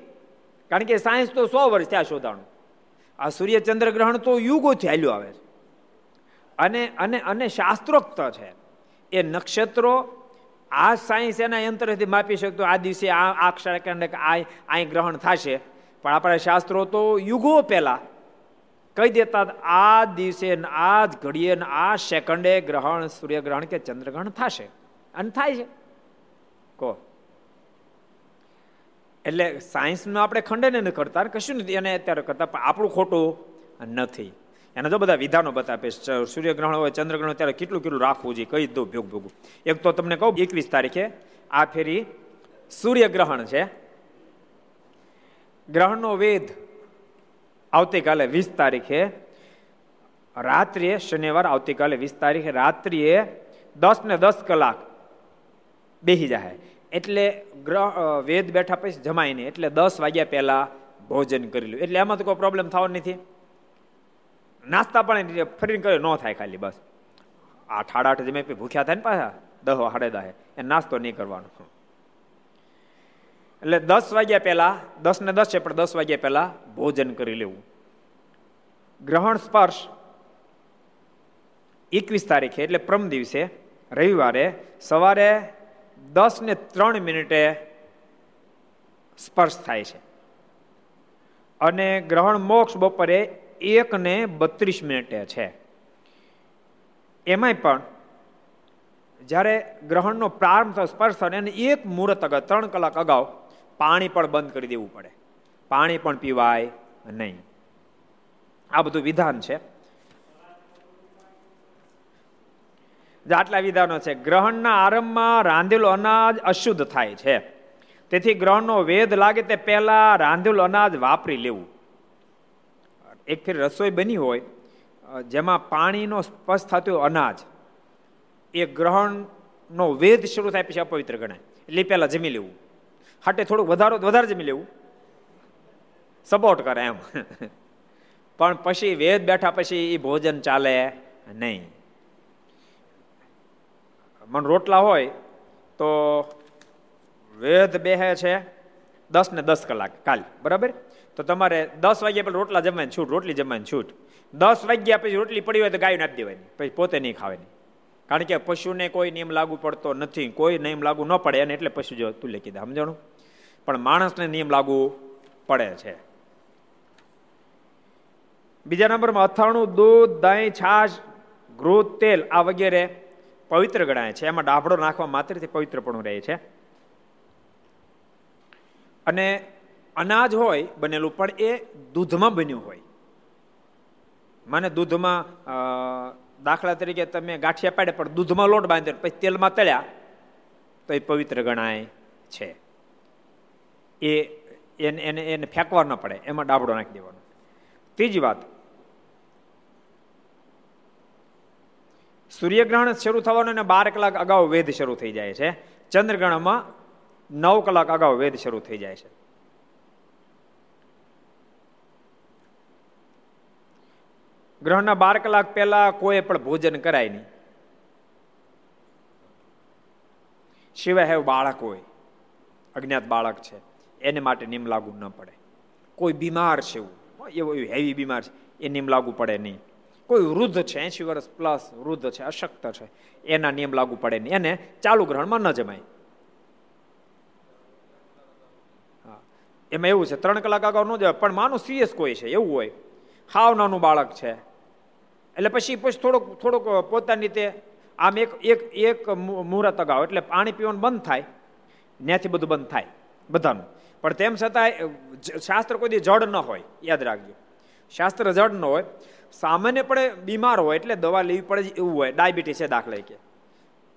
S2: કારણ કે સાયન્સ તો સો વર્ષ ત્યાં શોધાણું. આ સૂર્ય ચંદ્ર ગ્રહણ તો યુગોથી હાલ્યું આવે છે. અને અને અને શાસ્ત્રોક્ત છે. એ નક્ષત્રો આ સાયન્સ એના યંત્રથી માપી શકતો આ દિવસે આ આ ક્ષણ આ અહીં ગ્રહણ થશે. પણ આપણા શાસ્ત્રો તો યુગો પહેલા કહી દેતા આ દિવસે આ જ ઘડીએ આ સેકન્ડે ગ્રહણ સૂર્યગ્રહણ કે ચંદ્રગ્રહણ થશે. અને થાય છે. કહો એટલે સાયન્સનું આપણે ખંડન નથી કરતા, કશું નથી. એને અત્યારે કરતા પણ આપણું ખોટું નથી. એના જો બધા વિધાનો બતાવે સૂર્યગ્રહણ હોય, ચંદ્રગ્રહણ ત્યારે કેટલું કેટલું રાખવું જોઈએ કહી દઉં ભોગ ભોગું. એક તો તમને કહું, એકવીસ તારીખે આ ફેરી સૂર્યગ્રહણ છે. ગ્રહણનો વેદ આવતીકાલે વીસ તારીખે રાત્રિએ શનિવાર આવતીકાલે વીસ તારીખે, રાત્રિએ દસ ને દસ કલાક બેસી જાય એટલે ગ્રહ વેદ બેઠા પછી જમાય નહીં, એટલે દસ વાગ્યા પહેલા ભોજન કરી લો એટલે એમાં તો કોઈ પ્રોબ્લેમ થવા નથી. નાસ્તા પણ ફરીને કર્યો, ન થાય ખાલી, બસ. આઠ સાડા આઠ જમે ભૂખ્યા થાય ને પાછા, દહ સાડે દહે. એ નાસ્તો નહીં કરવાનો. એટલે દસ વાગ્યા પહેલા દસ ને દસ છે, પણ દસ વાગ્યા પહેલા ભોજન કરી લેવું. ગ્રહણ સ્પર્શ એકવીસ તારીખે, એટલે પ્રમ દિવસે, રવિવારે સવારે દસ ને ત્રણ મિનિટે સ્પર્શ થાય છે. અને ગ્રહણ મોક્ષ બપોરે એક ને બત્રીસ મિનિટે છે. એમાંય પણ જ્યારે ગ્રહણનો પ્રારંભ થયો, સ્પર્શ થયો એને એક મુહૂર્ત અગાઉ, ત્રણ કલાક અગાઉ પાણી પણ બંધ કરી દેવું પડે. પાણી પણ પીવાય નહીં. આ બધું વિધાન છે. આટલા વિધાનો છે. ગ્રહણના આરંભમાં રાંધેલું અનાજ અશુદ્ધ થાય છે. તેથી ગ્રહણનો વેદ લાગે તે પહેલા રાંધેલું અનાજ વાપરી લેવું. એક ફેર રસોઈ બની હોય જેમાં પાણીનો સ્પર્શ થતો અનાજ, એ ગ્રહણનો વેદ શરૂ થાય પછી અપવિત્ર ગણાય. એટલે પહેલાં જમી લેવું. હાટે થોડુંક વધારો વધારે જમી લેવું. સપોર્ટ કરે એમ. પણ પછી વેદ બેઠા પછી એ ભોજન ચાલે નહીં. મન રોટલા હોય તો વેદ બેહે છે દસ ને દસ કલાક કાલ, બરાબર? તો તમારે દસ વાગ્યા પેલા રોટલા જમવાની છૂટ, રોટલી જમવાની છૂટ. દસ વાગ્યા પછી રોટલી પડી હોય તો ગાયું આપી દેવાની, પછી પોતે નહીં ખાવાની. કારણ કે પશુને કોઈ નિયમ લાગુ પડતો નથી, કોઈ નિયમ લાગુ ન પડે અને એટલે પશુ જો તું લેખી દે, સમજાણું? પણ માણસને નિયમ લાગુ પડે છે. બીજા નંબરમાં અથાણું, દૂધ, દહીં, છાશ ગૃહ તેલ આ વગેરે પવિત્ર ગણાય છે. એમાં ડાભડો નાખવા માત્રથી પવિત્રપણું રહે છે. અને અનાજ હોય બનેલું, પણ એ દૂધમાં બન્યું હોય. મને દૂધમાં દાખલા તરીકે તમે ગાંઠિયા પાડે પણ દૂધમાં લોટ બાંધ્યો પછી તેલમાં તળ્યા, તો એ પવિત્ર ગણાય છે. એ એને એને એને ફેંકવા ન પડે, એમાં ડાબડો નાખી દેવાનો. ત્રીજી વાત. સૂર્યગ્રહણ શરૂ થવાનું અને બાર કલાક અગાઉ વેધ શરૂ થઈ જાય છે. ચંદ્રગ્રહણમાં નવ કલાક અગાઉ વેધ શરૂ થઈ જાય છે. ગ્રહણના બાર કલાક પહેલા કોઈ પણ ભોજન કરાય નહીં. સિવાય હેવ બાળક હોય. અજ્ઞાત બાળક છે. એને માટે નિયમ લાગુ ન પડે. કોઈ બીમાર છે એવું એવું હેવી બીમાર છે, એ નિયમ લાગુ પડે નહીં. કોઈ વૃદ્ધ છે એસી વર્ષ પ્લસ વૃદ્ધ છે, અશક્ત છે, એના નિયમ લાગુ પડે નહીં. એને ચાલુ ગ્રહણમાં ન જમાય. એમાં એવું છે, ત્રણ કલાક અગાઉ ન જવાય, પણ માનું સિરિયસ કોઈ છે, એવું હોય. હાવ નાનું બાળક છે. એટલે પછી પછી થોડોક થોડોક પોતાની રીતે આમ એક એક એક મુહૂર્ત અગાઉ, એટલે પાણી પીવાનું બંધ થાય, ત્યાંથી બધું બંધ થાય, બધાનું. પણ તેમ છતાં શાસ્ત્ર કોઈ જડ ન હોય, યાદ રાખજો. શાસ્ત્ર જડ ન હોય, સામાન્યપણે બીમાર હોય એટલે દવા લેવી પડે એવું હોય, ડાયાબિટીસ છે દાખલા કે.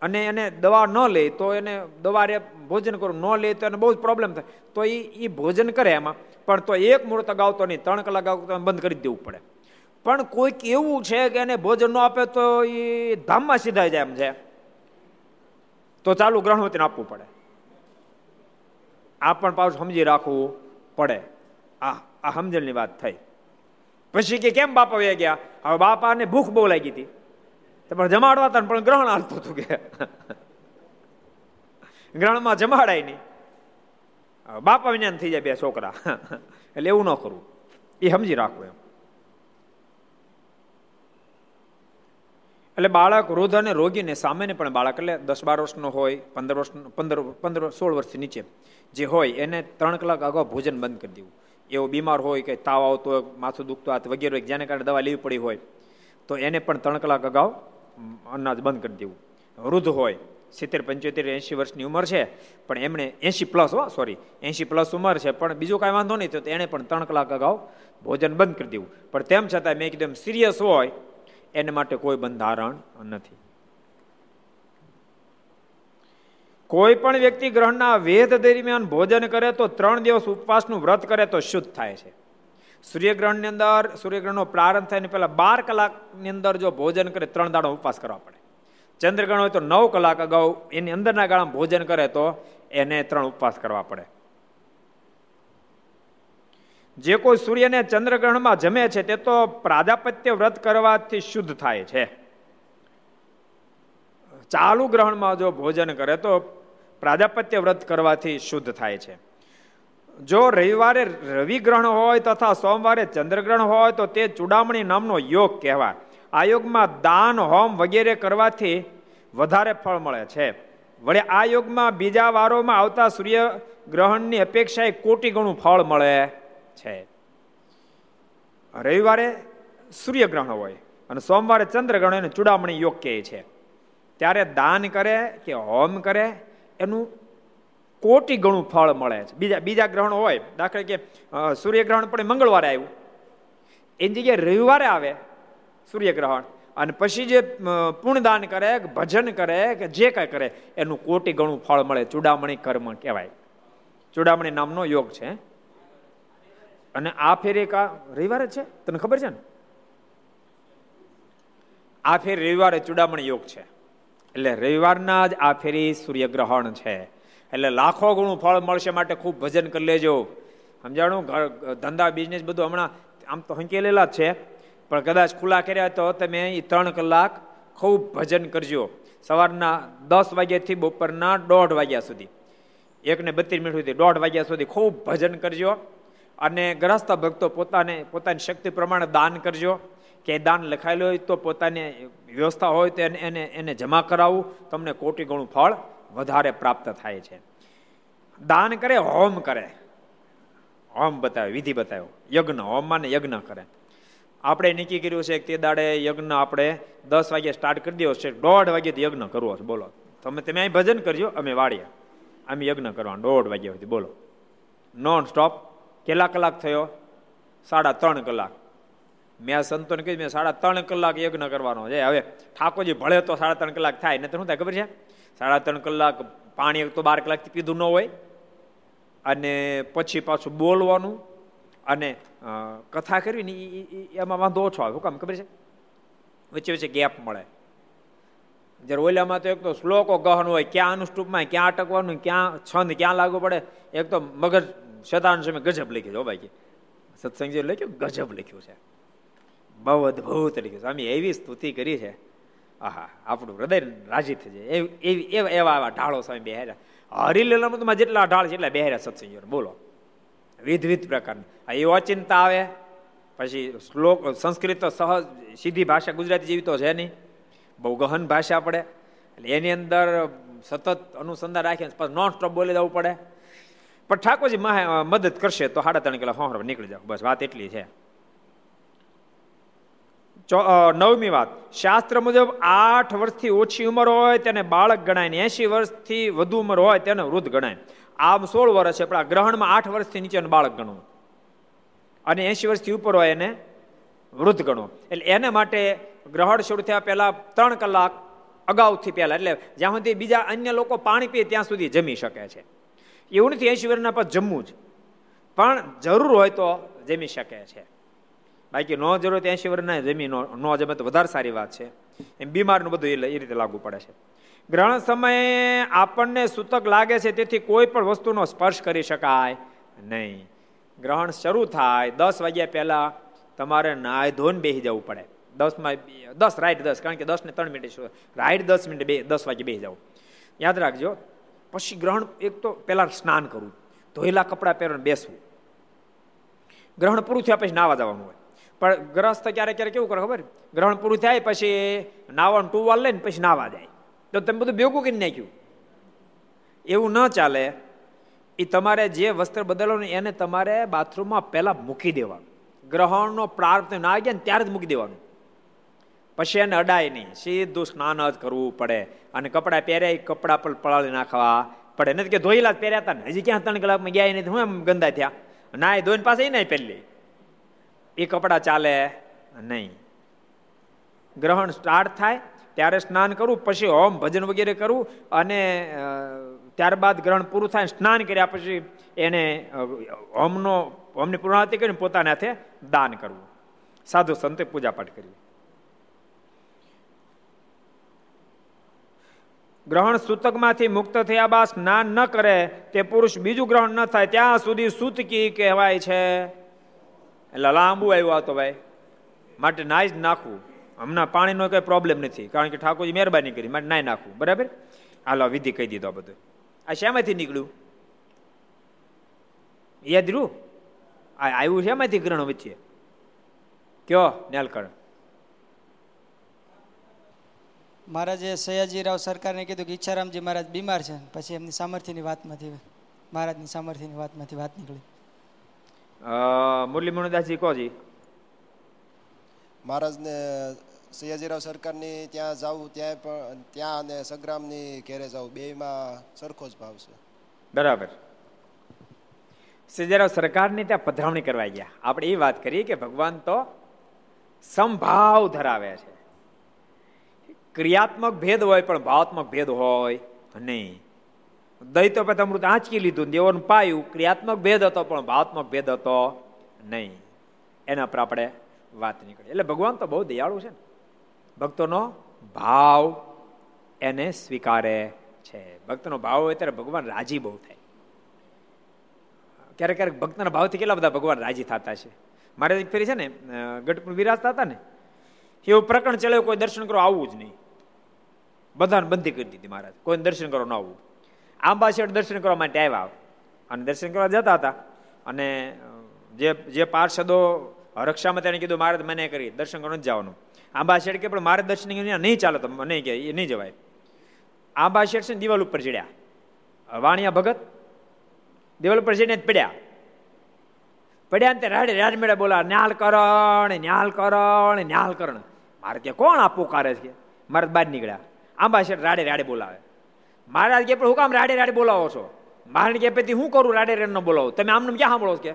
S2: અને એને દવા ન લે તો એને દવા રે ભોજન કરું, ન લે તો એને બહુ જ પ્રોબ્લેમ થાય. તો એ એ ભોજન કરે એમાં, પણ તો એક મુહૂર્ત અગાવતો નહીં, ત્રણ કલાક અગાઉ બંધ કરી દેવું પડે. પણ કોઈક એવું છે કે એને ભોજન ન આપે તો એ ધામમાં સીધા જાય એમ છે. તો ચાલુ ગ્રહણવતીને આપવું પડે. આ પણ પાછું સમજી રાખવું પડે. આ આ સમજણની વાત થઈ. પછી કે કેમ બાપા વયા ગયા? હવે બાપાને ભૂખ બહુ લાગી હતી. પણ જમાડવા હતા પણ ગ્રહણ હાલતું હતું કે. ગ્રહણમાં જમાડાય નહીં. બાપા વિજ્ઞાન થઈ જાય બે છોકરા. એટલે એવું ન કરવું. એ સમજી રાખવું એમ. એટલે બાળક વૃદ્ધ અને રોગીને સામાન્ય પણ બાળક, એટલે દસ બાર વર્ષનો હોય, પંદર વર્ષનો, પંદર પંદર, સોળ વર્ષથી નીચે. જે હોય એને ત્રણ કલાક અગાઉ ભોજન બંધ કરી દેવું. એવો બીમાર હોય કે તાવ આવતો હોય, માથું દુખતો હાથ વગેરે જેને કારણે દવા લેવી પડી હોય, તો એને પણ ત્રણ કલાક અગાઉ અનાજ બંધ કરી દેવું. વૃદ્ધ હોય, સિત્તેર, પંચોતેર, એંશી વર્ષની ઉંમર છે, પણ એમણે એંશી પ્લસ હો, સોરી, એંશી પ્લસ ઉંમર છે, પણ બીજું કાંઈ વાંધો નહીં, તો એણે પણ ત્રણ કલાક અગાઉ ભોજન બંધ કરી દેવું. પણ તેમ છતાં મેં કીધું સિરિયસ હોય, એને માટે કોઈ બંધારણ નથી. કોઈ પણ વ્યક્તિ ગ્રહણના વેધ દરમિયાન ભોજન કરે તો ત્રણ દિવસ ઉપવાસનું વ્રત કરે તો શુદ્ધ થાય છે. સૂર્યગ્રહણની અંદર, સૂર્યગ્રહણનો પ્રારંભ થાય પહેલાં બાર કલાકની અંદર જો ભોજન કરે, ત્રણ દાડો ઉપવાસ કરવા પડે. ચંદ્રગ્રહણ હોય તો નવ કલાક અગાઉ એની અંદરના ગાળામાં ભોજન કરે તો એને ત્રણ ઉપવાસ કરવા પડે. જે કોઈ સૂર્યને ચંદ્રગ્રહણમાં જમે છે, તે તો પ્રાજાપત્ય વ્રત કરવાથી શુદ્ધ થાય છે. ચાલુ ગ્રહણમાં જો ભોજન કરે તો પ્રાજાપત્ય વ્રત કરવાથી શુદ્ધ થાય છે. જો રવિવારે રવિ ગ્રહણ હોય તથા સોમવારે ચંદ્રગ્રહણ હોય તો તે ચૂડામણી નામનો યોગ કહેવાય. આ યોગમાં દાન, હોમ વગેરે કરવાથી વધારે ફળ મળે છે. વળે આ યોગમાં બીજા વારોમાં આવતા સૂર્ય ગ્રહણની અપેક્ષાએ કોટી ગણું ફળ મળે છે. રવિવારે સૂર્યગ્રહણ હોય અને સોમવારે ચંદ્રગ્રહણ એને ચૂડામણી યોગ કહે છે. ત્યારે દાન કરે કે હોમ કરે, એનું કોટી ગણું ફળ મળે છે. બીજા બીજા ગ્રહણ હોય, દાખલા કે સૂર્યગ્રહણ પણ મંગળવારે આવ્યું. એની જગ્યાએ રવિવારે આવે સૂર્યગ્રહણ. અને પછી જે પુણ્યદાન કરે, કે ભજન કરે, કે જે કાંઈ કરે, એનું કોટી ગણું ફળ મળે. ચૂડામણી કર્મ કહેવાય. ચૂડામણી નામનો યોગ છે. અને આ ફેરે કા રવિવારે છે? તને ખબર છે ને? આ ફેર રવિવારે ચૂડામણી યોગ છે. એટલે રવિવારના જ આ ફેરી સૂર્યગ્રહણ છે. એટલે લાખો ગણું ફળ મળશે માટે ખૂબ ભજન કરી લેજો. સમજાણું? ધંધા બિઝનેસ બધું હમણાં આમ તો હંકેલેલા જ છે. પણ કદાચ ખુલ્લા કર્યા તો તમે એ ત્રણ કલાક ખૂબ ભજન કરજો. સવારના દસ વાગ્યાથી બપોરના દોઢ વાગ્યા સુધી. એકને બત્રીસ મિનિટ સુધી દોઢ વાગ્યા સુધી ખૂબ ભજન કરજો. અને ગ્રસ્ત ભક્તો પોતાને, પોતાની શક્તિ પ્રમાણે દાન કરજો. કે દાન લખાયેલું હોય તો પોતાની વ્યવસ્થા હોય તો એને એને એને જમા કરાવવું તમને કોટી ગણું ફળ વધારે પ્રાપ્ત થાય છે. દાન કરે, હોમ કરે. હોમ બતાવે, વિધિ બતાવ્યો યજ્ઞ, હોમમાં ને યજ્ઞ કરે. આપણે નક્કી કર્યું છે કે તે દાડે યજ્ઞ આપણે દસ વાગે સ્ટાર્ટ કરી દો છે. દોઢ વાગે યજ્ઞ કરવો છે. બોલો. તમે તમે અહીં ભજન કરજો, અમે વાળીએ અમે યજ્ઞ કરવા દોઢ વાગ્યા સુધી. બોલો. નોન સ્ટોપ કેટલા કલાક થયો? સાડા ત્રણ કલાક. મેં સંતોને કહ્યું મેં સાડા ત્રણ કલાક યજ્ઞ કરવાનો છે. હવે ઠાકોરજી ભળે તો સાડા ત્રણ કલાક થાય ને તો શું થાય ખબર છે? સાડા ત્રણ કલાક પાણી તો બાર કલાકથી પીધું ન હોય. અને પછી પાછું બોલવાનું અને કથા કરવી ને એમાં વાંધો ઓછો આવે કામ, ખબર છે? વચ્ચે વચ્ચે ગેપ મળે. જ્યારે ઓલામાં તો એક તો શ્લોકો ગહન હોય, ક્યાં અનુષ્ટુપમાં, ક્યાં અટકવાનું, ક્યાં છંદ ક્યાં લાગુ પડે, એક તો મગજ, શતાન સમય ગજબ લખ્યું છે ભાઈ સત્સંગ જે લખ્યું, ગજબ લખ્યું છે. બહુ અદભુત લખ્યું સ્વામી, એવી સ્તુતિ કરી છે. આહા, આપણું હૃદય રાજી થઈ જાય. એવી, એવા એવા એવા ઢાળો સ્વામી બેહાર્યા. હરિલીલામાં જેટલા ઢાળ છે એટલા બેહાર્યા સત્સંગ બોલો. વિધવિધ પ્રકારની. આ એવો અચિંતા આવે, પછી શ્લોક, સંસ્કૃત તો સહજ, સીધી ભાષા ગુજરાતી જેવી તો છે નહીં. બહુ ગહન ભાષા પડે. એટલે એની અંદર સતત અનુસંધાન રાખીને નોન સ્ટોપ બોલી જવું પડે. પણ ઠાકોરજી મદદ કરશે તો સાડા ત્રણ કિલો હોહર નીકળી જાવ બસ વાત એટલી છે. નવમી વાત. શાસ્ત્ર મુજબ આઠ વર્ષથી ઓછી ઉંમર હોય તેને બાળક ગણાય ને એસી વર્ષથી વધુ ઉંમર હોય તેને વૃદ્ધ ગણાય. આમ સોળ વર્ષ છે, પણ આ ગ્રહણમાં આઠ વર્ષથી નીચેનું બાળક ગણવું. અને એસી વર્ષથી ઉપર હોય એને વૃદ્ધ ગણો એટલે એને માટે ગ્રહણ શરૂ થયા પહેલા ત્રણ કલાક અગાઉથી પહેલા. એટલે જ્યાં સુધી બીજા અન્ય લોકો પાણી પીએ ત્યાં સુધી જમી શકે છે. એવું નથી એસી વર્ષના પર જમવું જ. પણ જરૂર હોય તો જમી શકે છે. બાકી ન જરૂર તો એસી વર્ષના જમી ન જમે તો વધારે સારી વાત છે. એમ બીમારનું બધું એ રીતે લાગુ પડે છે. ગ્રહણ સમયે આપણને સૂતક લાગે છે, તેથી કોઈ પણ વસ્તુનો સ્પર્શ કરી શકાય નહીં. ગ્રહણ શરૂ થાય દસ વાગ્યા પહેલા તમારે નાય ધોન બેસી જવું પડે. દસમાં દસ, રાઈટ દસ, કારણ કે દસ ને ત્રણ મિનિટ રાઈટ દસ મિનિટ બે, દસ વાગે બેસી જવું યાદ રાખજો, પછી ગ્રહણ એક તો પહેલાં સ્નાન કરવું ધોયેલા કપડાં પહેરવાનું બેસવું. ગ્રહણ પૂરું થયા પછી નાવા જવાનું હોય. પણ ગ્રસ્ત ક્યારેક ક્યારેક કેવું કરે ખબર? ગ્રહણ પૂરું થાય પછી નાવાનું ટુવાલ લઈને પછી નાવા જાય. તો તમે બધું ભેગું કરી નાખ્યું. એવું ન ચાલે. એ તમારે જે વસ્ત્ર બદલવાનું એને તમારે બાથરૂમમાં પહેલાં મૂકી દેવાનું. ગ્રહણનો પ્રાર્થ ના ગયા ને ત્યારે જ મૂકી દેવાનું. પછી એને અડાય નહીં. સીધું સ્નાન જ કરવું પડે. અને કપડાં પહેર્યા કપડાં પર પલાળી નાખવા પડે. નથી કે ધોઈલા જ પહેર્યા હતા ને. હજી ક્યાં ત્રણ કલાકમાં ગયા નહીં હું એમ ગંદા થયા. ના ધોઈને પાસે નહીં પહેલી એ કપડાં ચાલે? નહીં. ગ્રહણ સ્ટાર્ટ થાય ત્યારે સ્નાન કરવું પછી હોમ ભજન વગેરે કરવું અને ત્યારબાદ ગ્રહણ પૂરું થાય સ્નાન કર્યા પછી એને હોમનો હોમની પૂર્ણાવતી કરીને પોતાના હાથે દાન કરવું. સાધુ સંતે પૂજા પાઠ કરવી ગ્રહણ સૂતકમાંથી મુક્ત થયા બાદ સ્નાન ન કરે તે પુરુષ બીજું ગ્રહણ ન થાય ત્યાં સુધી સૂતકી કહેવાય છે. એટલે લાંબુ આવ્યું આ તો ભાઈ. માટે નાઈ જ નાખવું. હમણાં પાણીનો કઈ પ્રોબ્લેમ નથી. કારણ કે ઠાકોરજી મહેરબાની કરી. માટે નાઈ નાખવું. બરાબર? હાલો વિધિ કહી દીધો બધું. આ શેમાંથી નીકળ્યું? યાદ રૂ આ આવ્યું શેમાંથી ગ્રહણ વચ્ચે? કયો? નેલકણ
S4: મહારાજે સયાજીરાવ સરકારને કીધું કે ઈચ્છારામજી મહારાજ બીમાર છે પછી એમની સામર્થ્યની વાતમાંથી, મહારાજની સામર્થ્યની વાતમાંથી વાત નીકળી.
S2: મુરલી મણુદાસજી કોજી
S5: મહારાજને સયાજીરાવ સરકારની ત્યાં જાવું ત્યાં પણ ત્યાં અને સંગ્રામની ઘેરે જવું બેમાં સરખો જ ભાવ છે.
S2: બરાબર. સયાજીરાવ સરકારની ત્યાં પધરાવણી કરવા ગયા. આપણે એ વાત કરીએ કે ભગવાન તો સંભાવ ધરાવે છે. ક્રિયાત્મક ભેદ હોય પણ ભાવાત્મક ભેદ હોય નહીં. પછી અમૃત આંચકી લીધું દેવોને પાયું. ક્રિયાત્મક ભેદ હતો, પણ ભાવાત્મક ભેદ હતો નહીં. એના પર આપણે વાત નીકળી એટલે ભગવાન તો બહુ દયાળુ છે ને. ભક્તોનો ભાવ એને સ્વીકારે છે. ભક્તનો ભાવ હોય ત્યારે ભગવાન રાજી બહુ થાય. ક્યારેક ક્યારેક ભક્તના ભાવથી કેટલા બધા ભગવાન રાજી થતા છે. મારે ફેરી છે ને ગઢપુર વિરાજતા હતા ને, એવું પ્રકરણ ચલાવ્યું કોઈ દર્શન કરો આવવું જ નહીં. બધાને બંધી કરી દીધી મહારાજ. કોઈ દર્શન કરો ન આવવું. આંબા શેઠ દર્શન કરવા માટે આવ્યા અને દર્શન કરવા જતા હતા. અને જે જે પાર્ષદો રક્ષામાં તેને કીધું, મારે મને કરી, દર્શન કરવા નથી જવાનું. આંબા શેઠ કે, પણ મારે દર્શન નહીં ચાલે તો નહીં કે એ નહીં જવાય. આંબા શેઠ છે ને દિવાલ ઉપર ચડ્યા. વાણિયા ભગત દિવાલ ઉપર ચડીને જ પડ્યા. પડ્યા ને તે રાડે રાડ મેળે બોલા, ન્યાલ કરણ ન્યાલ કરણ ન્યાલ કરણ. મારે કે, કોણ આ પોકારે છે? મારે બહાર નીકળ્યા. આંબા શેઠ રાડે રાડે બોલાવે. મહારાજ કે પણ હું કામ રાડે રાડે બોલાવો છો. મહારાજ કે પછી હું કરું રાડે રાડે બોલાવો? તમે આમને ક્યાં સાંભળો કે?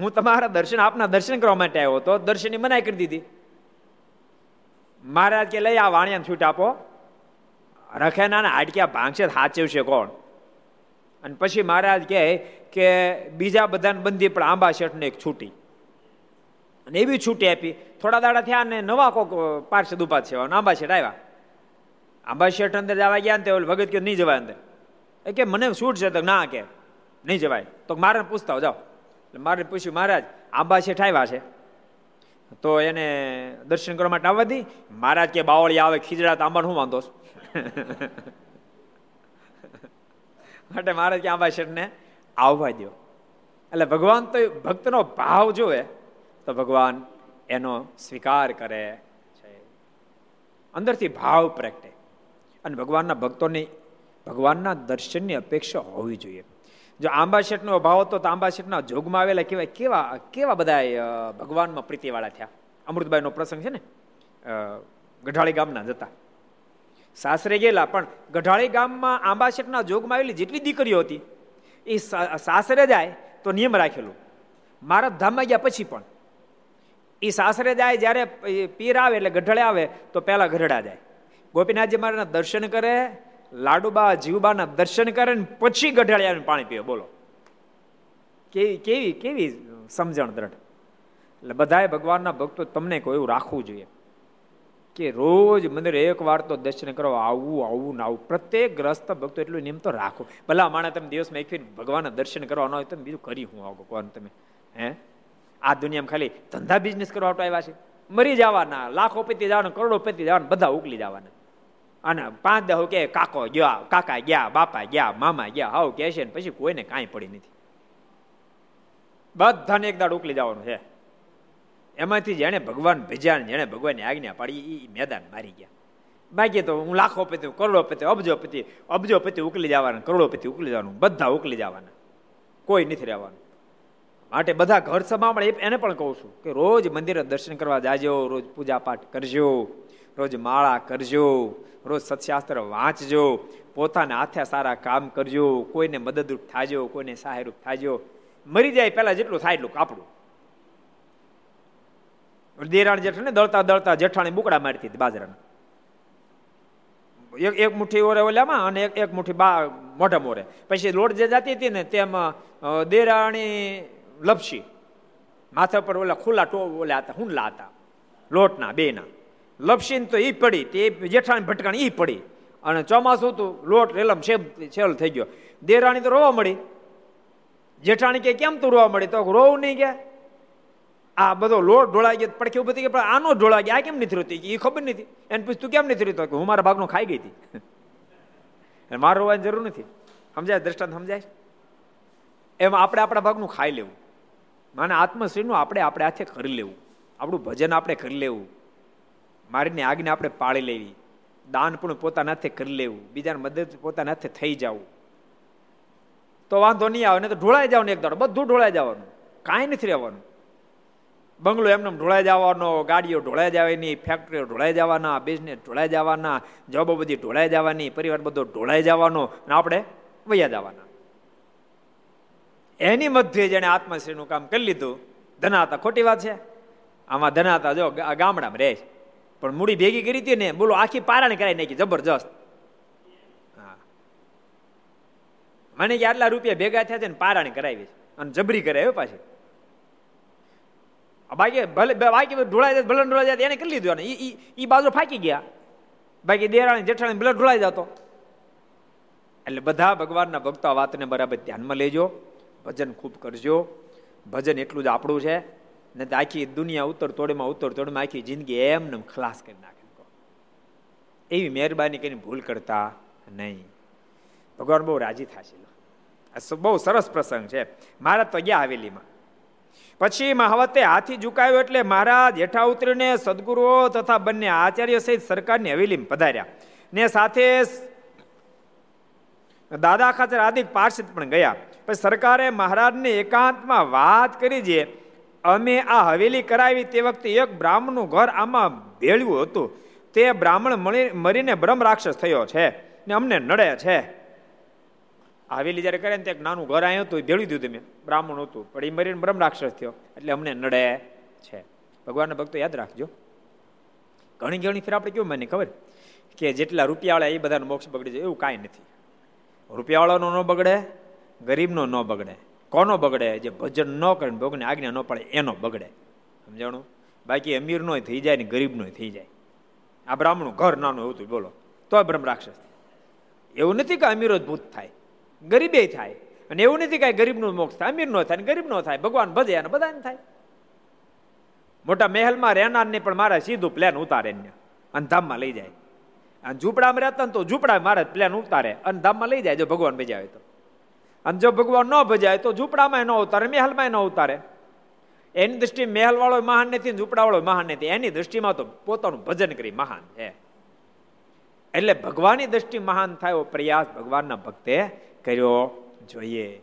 S2: હું તમારા દર્શન, આપના દર્શન કરવા માટે આવ્યો તો દર્શનની મનાઈ કરી દીધી. મહારાજ કે લઈ આ વાણિયા છૂટ આપો. રખેના હાડક્યા ભાંગશે હાચવશે કોણ? અને પછી મહારાજ કહે કે બીજા બધાને બંધી પણ આંબા શેઠને એક છૂટી. અને એવી છૂટી આપી. થોડા દાડા થયા ને નવા કોક પાર્ષદ ઊભા છે આંબા શેઠ આવ્યા. આંબા શેઠ અંદર જવા ગયા ને તે ભગત કે નહીં જવાય અંદર. એ કે, મને છૂટ છે. તો ના કે, નહીં જવાય. તો મારે પૂછતા જાઓ. એટલે મારે પૂછ્યું, મહારાજ, આંબા શેઠ આવ્યા છે. તો એને દર્શન કરવા માટે આવવા દી. મહારાજ કે બાવળી આવે ખીજડા તો આંબાને શું વાંધો માટે મહારાજ કે, આંબા શેઠને આવવા દો એટલે ભગવાન તો ભક્તનો ભાવ જોવે તો ભગવાન એનો સ્વીકાર કરે છે. અંદરથી ભાવ પ્રગટે. અને ભગવાનના ભક્તોની, ભગવાનના દર્શનની અપેક્ષા હોવી જોઈએ. જો આંબા શેઠનો અભાવ હતો તો આંબા શેઠના જોગમાં આવેલા કેવા કેવા કેવા બધા ભગવાનમાં પ્રીતિવાળા થયા? અમૃતભાઈનો પ્રસંગ છે ને? ગઢાળી ગામના જતા સાસરે ગયેલા, પણ ગઢાળી ગામમાં આંબાશેટના જોગમાં આવેલી જેટલી દીકરીઓ હતી, એ સાસરે જાય તો નિયમ રાખેલું. મારા ધામમાં ગયા પછી પણ. એ સાસરે જાય, જ્યારે પીર આવે એટલે ગઢડે આવે, તો પહેલાં ગઢડા જાય. ગોપીનાથજી મહારાજના દર્શન કરે, લાડુબા જીવબાના દર્શન કરે ને પછી ગઢાળિયાનું પાણી પીવે બોલો. કેવી કેવી કેવી સમજણ દ્રઢ? એટલે બધાએ ભગવાનના ભક્તો તમને કોઈ એવું રાખવું જોઈએ કે રોજ મંદિર એક વાર તો દર્શન કરો, આવું આવું ને આવું. પ્રત્યેક ગ્રસ્ત ભક્તો એટલું નિયમ તો રાખો. ભલા માણે તમે દિવસમાં એક ફેર ભગવાનના દર્શન કરવાના હોય તમે બીજું કરી હું આવો કોણ તમે? હે? આ દુનિયામાં ખાલી ધંધા બિઝનેસ કરવા આવ્યા છે. મરી જવાના, લાખો પતિ જવાના, કરોડો પતિ જવાના, બધા ઉકલી જવાના. અને પાંચ દહ કે કાકો ગયા કાકા ગયા બાપા ગયા મામા ગયા હાવ કે છે પછી કોઈને કાંઈ પડી નથી બધાને એક દાડ ઉકલી જવાનું છે એમાંથી જેણે ભગવાન ભેજ્યા જેણે ભગવાનની આજ્ઞા પાડી એ મેદાન મારી ગયા બાકી તો હું લાખો પતિ કરોડોપતિ અબજોપતિ અબજોપતિ ઉકલી જવાના કરોડોપતિ ઉકલી જવાનું બધા ઉકલી જવાના કોઈ નથી રહેવાનું માટે બધા ઘર સમામળે એને પણ કહું છું કે રોજ મંદિરે દર્શન કરવા જાજો રોજ પૂજા પાઠ કરજો રોજ માળા કરજો, રોજ સત્શાસ્ત્ર વાંચજો, પોતાના હાથે સારા કામ કરજો, કોઈને મદદરૂપ થાજો, કોઈને સહાયરૂપ થાજો. મરી જાય પહેલાં જેટલું થાય એટલું કાપડું. દેરાણ જેઠાને દળતા દળતા જેઠાણી બુકડા મારતી હતી બાજરાના. એક એક મુઠ્ઠી ઓરે ઓલામાં અને એક એક મુઠ્ઠી બા મોઢા મોરે પછી લોટ જે જતી હતી ને તેમાં દેરાણી લપસી. માથા પર ઓલા ખુલ્લા ટો ઓલા હતા, હુંડલા હતા. લોટના, બેના. લપસીને તો એ પડી. તે જેઠાણી ભટકાણી એ પડી. અને ચોમાસું હતું, લોટ રેલમ છેલ થઈ ગયો. દેરાણી તો રોવા મળી. જેઠાણી કે, કેમ તું રોવા મળી? તો રોવું નહીં ગયા આ બધો લોટ ઢોળાઈ ગયો, પડખે ઊભી થઈ પણ આનો ઢોળાઈ ગયા. આ કેમ નથી રોતી? એ ખબર નથી. એને પૂછ કેમ નથી રોતો? કે, હું મારા ભાગનો ખાઈ ગઈ હતી. <laughs> મારે રોવાની જરૂર નથી. સમજાય? દ્રષ્ટાંત સમજાય? એમાં આપણે આપણા ભાગનું ખાઈ લેવું. માને આત્મશ્રીનું આપણે આપણે હાથે કરી લેવું. આપણું ભજન આપણે કરી લેવું. મારીની આજ્ઞા આપણે પાળી લેવી. દાન પણ પોતાના હાથે કરી લેવું. બીજાને મદદ પોતાના હાથે થઈ જવું. તો વાંધો નહીં આવે ને તો ઢોળાઈ જવાનું એક દાડો. બધું ઢોળાઈ જવાનું. કાંઈ નથી રહેવાનું. બંગલો એમને ઢોળાઈ જવાનો, ગાડીઓ ઢોળાઈ જવાની ફેક્ટરીઓ ઢોળાઈ જવાના બિઝનેસ ઢોળાઈ જવાના જોબો બધી ઢોળાઈ જવાની, પરિવાર બધો ઢોળાઈ જવાનો અને આપણે વૈયા જવાના. એની મધ્યે જેને આત્મશ્રીનું કામ કરી લીધું, ધનાતા ખોટી વાત છે? આમાં ધનાતા જો ગામડામાં રહે પણ મૂડી ભેગી કરી હતી ને, બોલો, આખી પારાણી કરાવી નાખી, જબરજસ્ત. મને કે આટલા રૂપિયા ભેગા થયા છે ને, પારાણી કરાવી અને જબરી કરાવી પાછી. બાકી ભલે બાકી ઢોળાઈ જાય ભલે ઢોળાઈ જાય એને કરી લીધું અને એ બાજુ ફાકી ગયા. બાકી દેરાણી, જેઠાણી ભલે ઢોળાઈ જતો. એટલે બધા ભગવાનના ભક્તો આ વાતને બરાબર ધ્યાનમાં લેજો. ભજન ખૂબ કરજો. ભજન એટલું જ આપણું છે. ને આખી દુનિયા ઉત્તર તોડમાં ઉત્તર તોડમાં આખી જિંદગી એમને ખલાસ કરી નાખે એવી મહેરબાની કરીને ભૂલ કરતા નહીં. ભગવાન બહુ રાજી થશે બહુ સરસ પ્રસંગ છે. મારા તો ગયા હવેલીમાં. પછી મહાવતે હાથી ઝુકાયો એટલે મહારાજ હેઠા ઉતરીને સદગુરુઓ તથા બંને આચાર્ય સહિત સરકારની હવેલીમાં પધાર્યા. ને સાથે દાદા ખાચર આદિક પાર્ષદ પણ ગયા. પછી સરકારે મહારાજને એકાંતમાં વાત કરી છે અમે આ હવેલી કરાવી તે વખતે એક બ્રાહ્મણનું ઘર આમાં ભેળ્યું હતું. તે બ્રાહ્મણ મરીને બ્રહ્મ રાક્ષસ થયો છે ને અમને નડે છે. હવેલી જયારે કરે ને એક નાનું ઘર આવ્યું હતું ભેળવી દીધું મેં બ્રાહ્મણ હતું, પણ એ મરીને બ્રહ્મ રાક્ષસ થયો, એટલે અમને નડે છે. ભગવાનના ભક્તો યાદ રાખજો. ઘણી ઘણી ફેર આપણે કેવું મને ખબર? કે જેટલા રૂપિયાવાળા એ બધાનો મોક્ષ બગડી જાય એવું કાંઈ નથી. રૂપિયાવાળાનો ન બગડે, ગરીબનો ન બગડે. કોનો બગડે? જે ભજન ન કરે ભોગને આજ્ઞા ન પડે, એનો બગડે. સમજાણું? બાકી અમીર નો થઈ જાય ને ગરીબ નો થઈ જાય. આ બ્રાહ્મણું ઘર નાનું એવું હતું, બોલો. તો બ્રહ્મ રાક્ષસ. એવું નથી કે અમીરો જ ભૂત થાય. ગરીબે થાય. અને એવું નથી કે ગરીબનું મોક્ષ થાય. અમીર નો થાય ગરીબ નો થાય. ભગવાન ભજે અને બધાને થાય. મોટા મહેલમાં રહેનારને પણ મારે સીધું પ્લેન ઉતારે ને. અને ધામમાં લઈ જાય. અને ઝૂંપડામાં રહેતા તો ઝૂંપડા મારે પ્લેન ઉતારે. અને ધામમાં લઈ જાય જો ભગવાન ભજાવે તો. અને જો ભગવાન ન ભજાય તો ઝૂંપડામાં ન ઉતારે, મહેલમાં ન ઉતારે. એની દ્રષ્ટિ મહેલ વાળો મહાન નથી ઝૂંપડા વાળો મહાન નથી. એની દ્રષ્ટિમાં તો પોતાનું ભજન કરી મહાન છે. એટલે ભગવાનની દ્રષ્ટિ મહાન થાય પ્રયાસ ભગવાનના ભક્તે કર્યો જોઈએ.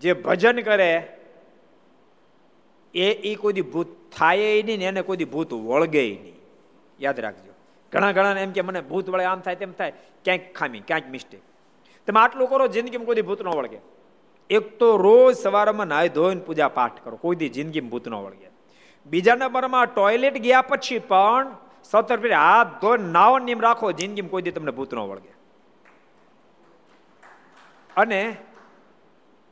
S2: જે ભજન કરે, એ એ કોઈ ભૂત થાય નહીં ને એને કોઈ ભૂત વળગે નહીં. યાદ રાખજો. ઘણા ઘણા એમ કે મને ભૂત વળે, આમ થાય તેમ થાય. ક્યાંક ખામી, ક્યાંક મિસ્ટેક તમે આટલું કરો, જિંદગીમાં કોઈ ભૂત ન વળગે. એક તો રોજ સવારમાં નાહી ધોઈને પૂજા પાઠ કરો, કોઈ દી જિંદગીમાં ભૂત ન વળગે. બીજા નંબરમાં ટોયલેટ ગયા પછી પણ સતર ફેરી હાથ ધોઈને નાવો નિયમ રાખો, જિંદગીમાં કોઈ દી તમને ભૂત ન વળગે. અને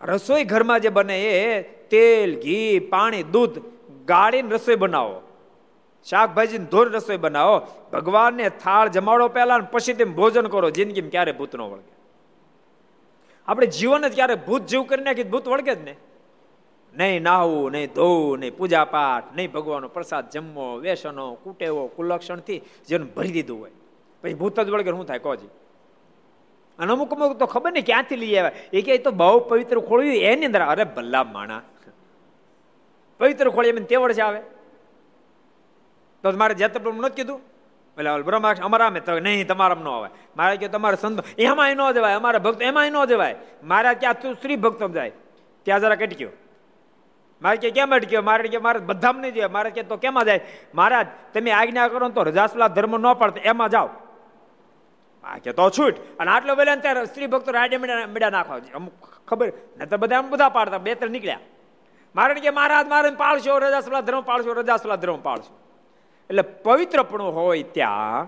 S2: રસોઈ ઘરમાં જે બને એ તેલ, ઘી, પાણી, દૂધ ગાળીને રસોઈ બનાવો. શાકભાજી ધોર રસોઈ બનાવો. ભગવાનને થાળ જમાડો પહેલા પછી તેમ ભોજન કરો, જિંદગીમાં ક્યારે ભૂત ન વળગે. આપણે જીવન જ ક્યારે ભૂત જીવ કરી નાખી ભૂત વળગે જ ને? નહીં નાહવું, નહીં ધોવું, નહીં પૂજા પાઠ નહીં ભગવાનનો પ્રસાદ જમવો, વેસનો, કુટેવો, કુલક્ષણથી જીવન ભરી દીધું હોય. પછી ભૂત જ વળગે શું થાય? કોજી અને અમુક અમુક તો ખબર નહીં ક્યાંથી લઈ આવ્યા. એ કે તો બહુ પવિત્ર ખોળ્યું એની અંદર. અરે ભલ્લા માણા. પવિત્ર ખોળી એમ તેવડ છે આવે. તો મારે જેતરપુર નથી કીધું? એટલે બ્રહ્માક્ષ અમારા તો નહીં, તમારા ન આવે મારે કે તમારે સંતો એમાં ન જવાય, અમારા ભક્ત એમાં ન જવાય. મારા ક્યાં તું સ્ત્રી ભક્તો જાય. ત્યાં જરા કટક્યો. મારે કે કેમ અટક્યો? મારે કે મારે બધામ નહીં જાય મારે કે તો કેમાં જાય? મહારાજ, તમે આજ્ઞા કરો તો રજાસલા ધર્મ ન પડતો, એમાં જાઓ. આ કે તો છૂટ. અને આટલો વેલા ત્યારે સ્ત્રી ભક્તો રાડે મેડા નાખો અમુક ખબર? ને તો બધા બધા પાડતા, બે ત્રણ નીકળ્યા. મારે કે મહારાજ, મારે પાળશો રજાસલા ધર્મ પાળશો રજાસલા ધર્મ પાળશો એટલે પવિત્રપણું હોય ત્યાં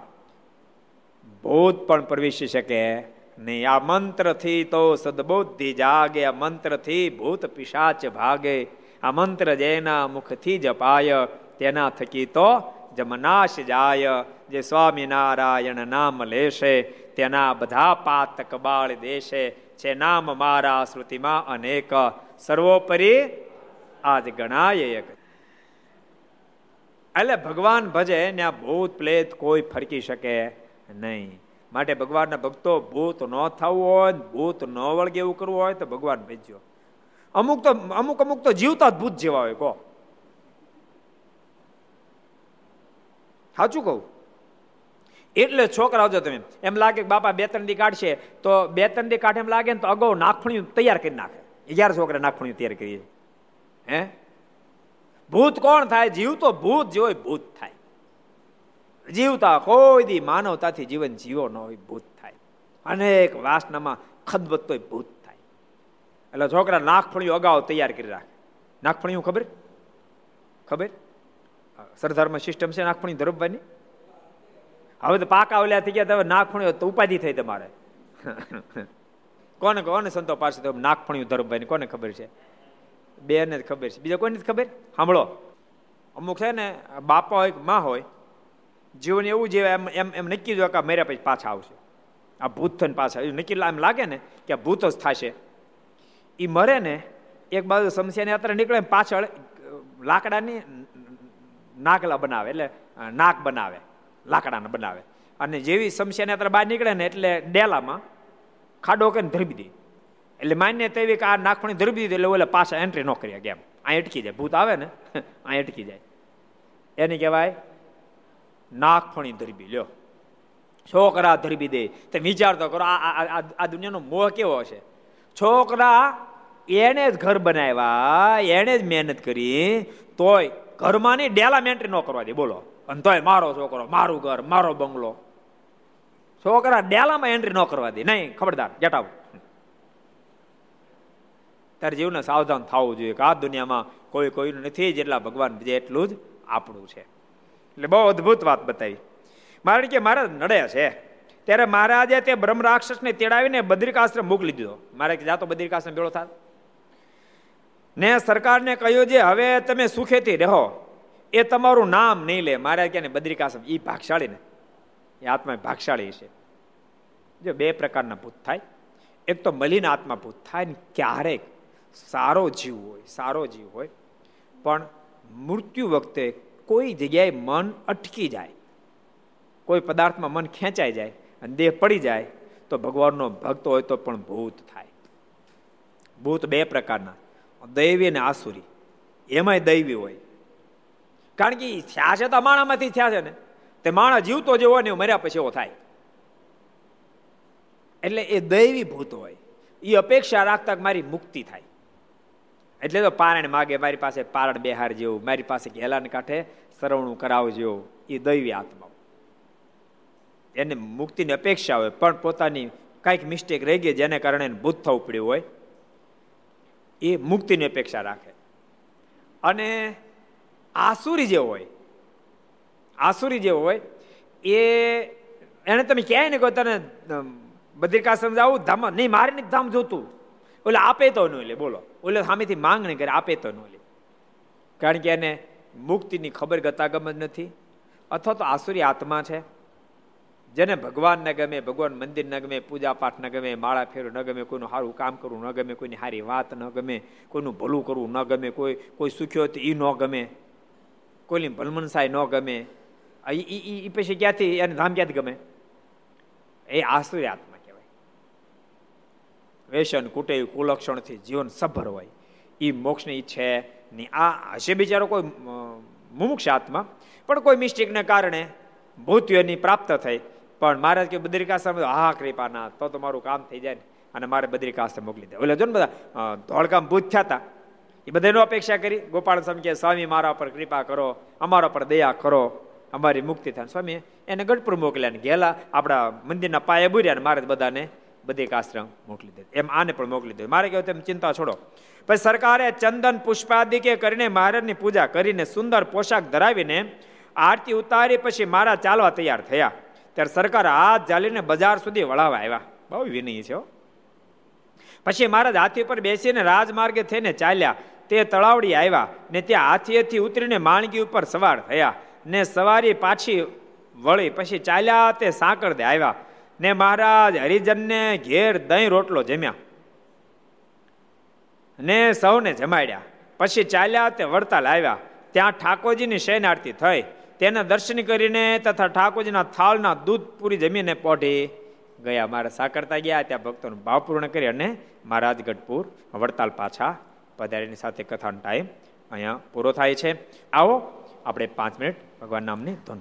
S2: ભૂત પણ પ્રવેશી શકે નહીં. આ મંત્રથી તો સદબુદ્ધિ જાગે, આ મંત્રથી ભૂત પિશાચ ભાગે. આ મંત્ર જેના મુખથી જપાય, તેના થકી તો જમનાશ જાય. જે સ્વામિનારાયણ નામ લેશે, તેના બધા પાત કબાળ દેશે. છે નામ મારા શ્રુતિમાં અનેક. સર્વોપરી આજ ગણાય એક. એટલે ભગવાન ભજે ને આ ભૂત પ્લેત કોઈ ફરકી શકે નહીં. માટે ભગવાનના ભક્તો ભૂત ન થવું હોય ભૂત ન વળગે એવું કરવું હોય તો ભગવાન ભજ્યો. અમુક તો, અમુક અમુક તો જીવતા જ ભૂત જેવા હોય, કહો. સાચું કહું? એટલે છોકરા આવજો તમે. એમ લાગે કે બાપા બે ત્રણ દી કાઢશે, તો બે ત્રણ દી કાઢે એમ લાગે ને તો અગાઉ નાખણી તૈયાર કરી નાખે. અગિયાર છોકરા નાખણી તૈયાર કરીએ હે? ભૂત કોણ થાય? જીવતો ભૂત જે હોય, ભૂત થાય. જીવતા કોઈ દી માનવતાથી જીવન જીવો ન હોય, ભૂત થાય. અનેક વાસનામાં ખદબત્તો ભૂત થાય. એટલે છોકરા નાગફળીઓ અગાઉ તૈયાર કરી રાખે. નાખફણીઓ ખબર? ખબર? સરદારમાં સિસ્ટમ છે નાગફણી ધરબવાની હવે તો પાકા ઓલ્યા થઈ ગયા તમે નાખફણીઓ તો ઉપાધિ થઈ તમારે. કોને કોને સંતો પાસે નાગફણીઓ ધરબવાની કોને ખબર છે? બેને જ ખબર છે. બીજા કોઈને ખબર? સાંભળો. અમુક છે ને, બાપા હોયમાં હોય, જીવન એવું જે એમ એમ એમ નક્કી જો કે મર્યા પછી પાછા આવશે. આ ભૂત થઈને પાછા નક્કી એમ લાગે ને કે ભૂત જ થશે. એ મરે ને, એક બાજુ સમસ્યાની યાત્રા નીકળે પાછળ લાકડાની નાકલા બનાવે, એટલે નાક બનાવે, લાકડાને બનાવે. અને જેવી સમસ્યાની યાત્રા બહાર નીકળે ને, એટલે ડેલામાં ખાડો કરીને ધરબી દે. એટલે માન્ય તેવી કે આ નાખણી ધરબી દીધી એટલે ઓલે પાછા એન્ટ્રી ન કરી કેમ આ અટકી જાય, ભૂત આવે ને <laughs> આ અટકી જાય. એને કહેવાય નાખફણી ધરબી, લ્યો. છોકરા ધરબી દે. તે વિચાર તો કરો, આ દુનિયાનો મોહ કેવો છે છોકરા એને જ ઘર બનાવ્યા, એને જ મહેનત કરી, તોય ઘરમાં નહીં ડેલા એન્ટ્રી ન કરવા દે. બોલો. અને તોય મારો છોકરો, મારું ઘર, મારો બંગલો. છોકરા ડેલામાં એન્ટ્રી ન કરવા દે. નહીં, ખબરદાર ગેટ તારે જીવને સાવધાન થવું જોઈએ કે આ દુનિયામાં કોઈ કોઈનું નથી જેટલા ભગવાન જે એટલું જ આપણું છે. એટલે બહુ અદભુત વાત બતાવી. મારે કે મારા નડે છે. ત્યારે મહારાજે તે બ્રહ્મ રાક્ષસને તેડાવીને બદ્રિકાશ્રમ મોકલી દીધો. મારે જાતો બદ્રિકાશ્રમ ભેળો થાય ને સરકારને કહ્યું છે હવે તમે સુખેથી રહો. એ તમારું નામ નહીં લે. મારે કે બદ્રિકાશ્રમ એ ભાગશાળી ને એ આત્મા ભાગશાળી છે. જો બે પ્રકારના ભૂત થાય. એક તો મલિન આત્મા ભૂત થાય ને ક્યારેક સારો જીવ હોય, સારો જીવ હોય, પણ મૃત્યુ વખતે કોઈ જગ્યાએ મન અટકી જાય. કોઈ પદાર્થમાં મન ખેંચાઈ જાય અને દેહ પડી જાય, તો ભગવાનનો ભક્ત હોય તો પણ ભૂત થાય. ભૂત બે પ્રકારના, દૈવી અને આસુરી. એમાંય દૈવી હોય. કારણ કે થયા છે તો માણામાંથી થયા છે ને. તે માણા જીવતો જેવો ને મર્યા પછી એવો થાય. એટલે એ દૈવી ભૂત હોય. એ અપેક્ષા રાખતા મારી મુક્તિ થાય. એટલે તો પારણ માગે, મારી પાસે પારણ બેહાર જેવું, મારી પાસે ઘેલાને કાંઠે સરવણું કરાવજો એ દૈવી આત્મા એને મુક્તિની અપેક્ષા હોય, પણ પોતાની કાંઈક મિસ્ટેક રહી ગઈ જેને કારણે ભૂત થવું પડ્યું હોય, એ મુક્તિની અપેક્ષા રાખે. અને આસુરી જે હોય, આસુરી જે હોય, એ એને તમે ક્યાંય ને કહો તને બદ્રિકાશ્રમ જાવું, ધામ, નહીં, મારે નહીં ધામ જોતું. ઓલે આપે તો ન લે, બોલો. ઓલે સામેથી માંગણી કરે, આપે તો ન લે. કારણ કે એને મુક્તિની ખબર ગતાગમ જ નથી. અથવા તો આસુરી આત્મા છે. જેને ભગવાન ન ગમે, ભગવાન મંદિર ન ગમે પૂજા પાઠ ન ગમે, માળા ફેરવું ન ગમે, કોઈનું સારું કામ કરવું ન ગમે, કોઈની સારી વાત ન ગમે, કોઈનું ભલું કરવું ન ગમે, કોઈ કોઈ સુખ્યો તો એ ન ગમે, કોઈની ભલમનસાય ન ગમે. એ પછી ક્યાંથી એને ધામ ક્યાંથી ગમે? એ આસુરી આત્મા. કહેવાય વેસન કુટે, કુલક્ષણથી જીવન સભર હોય એ મોક્ષની છે નહીં આ હશે બિચારો કોઈ મુમુક્ષ આત્મા, પણ કોઈ મિસ્ટેકને કારણે ભૂત્યોની પ્રાપ્ત થઈ. પણ મહારાજ કે બદ્રિકાશ્રમ, હા કૃપાના તો તો મારું કામ થઈ જાય ને. અને મારે બદ્રિકાશ્રમ મોકલી દે. એટલે જો ને બધા ધોળકામ ભૂત થયા હતા એ બધાનો અપેક્ષા કરી, ગોપાલ સ્વામી કે સ્વામી, મારા પર કૃપા કરો, અમારા પર દયા કરો. અમારી મુક્તિ થાય. સ્વામી એને ગઢપુર મોકલ્યા ને ગયેલા. આપણા મંદિરના પાયે બુર્યા ને મારે બધાને. બદ્રિકાશ્રમ મોકલી દે. એમ આને પણ મોકલી દે. મારે કહેવું તેમ ચિંતા છોડો. પછી સરકારે ચંદન પુષ્પાદિકે કરીને મહારાજની પૂજા કરીને સુંદર પોશાક ધરાવીને આરતી ઉતારી પછી મારા ચાલવા તૈયાર થયા. ત્યારે સરકાર હાથ ચાલીને બજાર સુધી વળાવવા આવ્યા. બહુ વિનય છે પછી મહારાજ હાથી ઉપર બેસીને રાજમાર્ગે થઈને ચાલ્યા. તે તળાવડી આવ્યા ને ત્યાં હાથીએથી ઉતરીને માણગી ઉપર સવાર થયા ને સવારી પાછી વળી પછી ચાલ્યા તે સાંકળદે આવ્યા. ને મહારાજ, હરિજનને ઘેર દહીં રોટલો જમ્યા. ને સૌને જમાડ્યા. પછી ચાલ્યા તે વડતાલ આવ્યા. ત્યાં ઠાકોરજીની શયન આરતી થઈ. તેના દર્શન કરીને તથા ઠાકોરજીના થાળના દૂધ પૂરી જમીને પોઢી ગયા. મારા સાકરતા ગયા, ત્યાં ભક્તોનો ભાવ પૂર્ણ કરી અને મહારાજ ગઢપુર વડતાલ પાછા પધારીની સાથે કથાનો ટાઈમ અહીંયા પૂરો થાય છે. આવો, આપણે પાંચ મિનિટ ભગવાન નામની ધૂન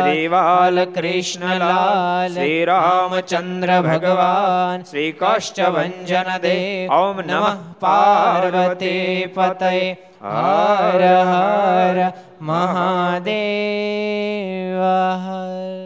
S2: શ્રી બાલકૃષ્ણલાલ શ્રી રામચંદ્ર ભગવાન શ્રી કાષ્ટભન દેવ ઓમ નમઃ પાર્વતી પતય
S1: હર હર મહાદેવ હર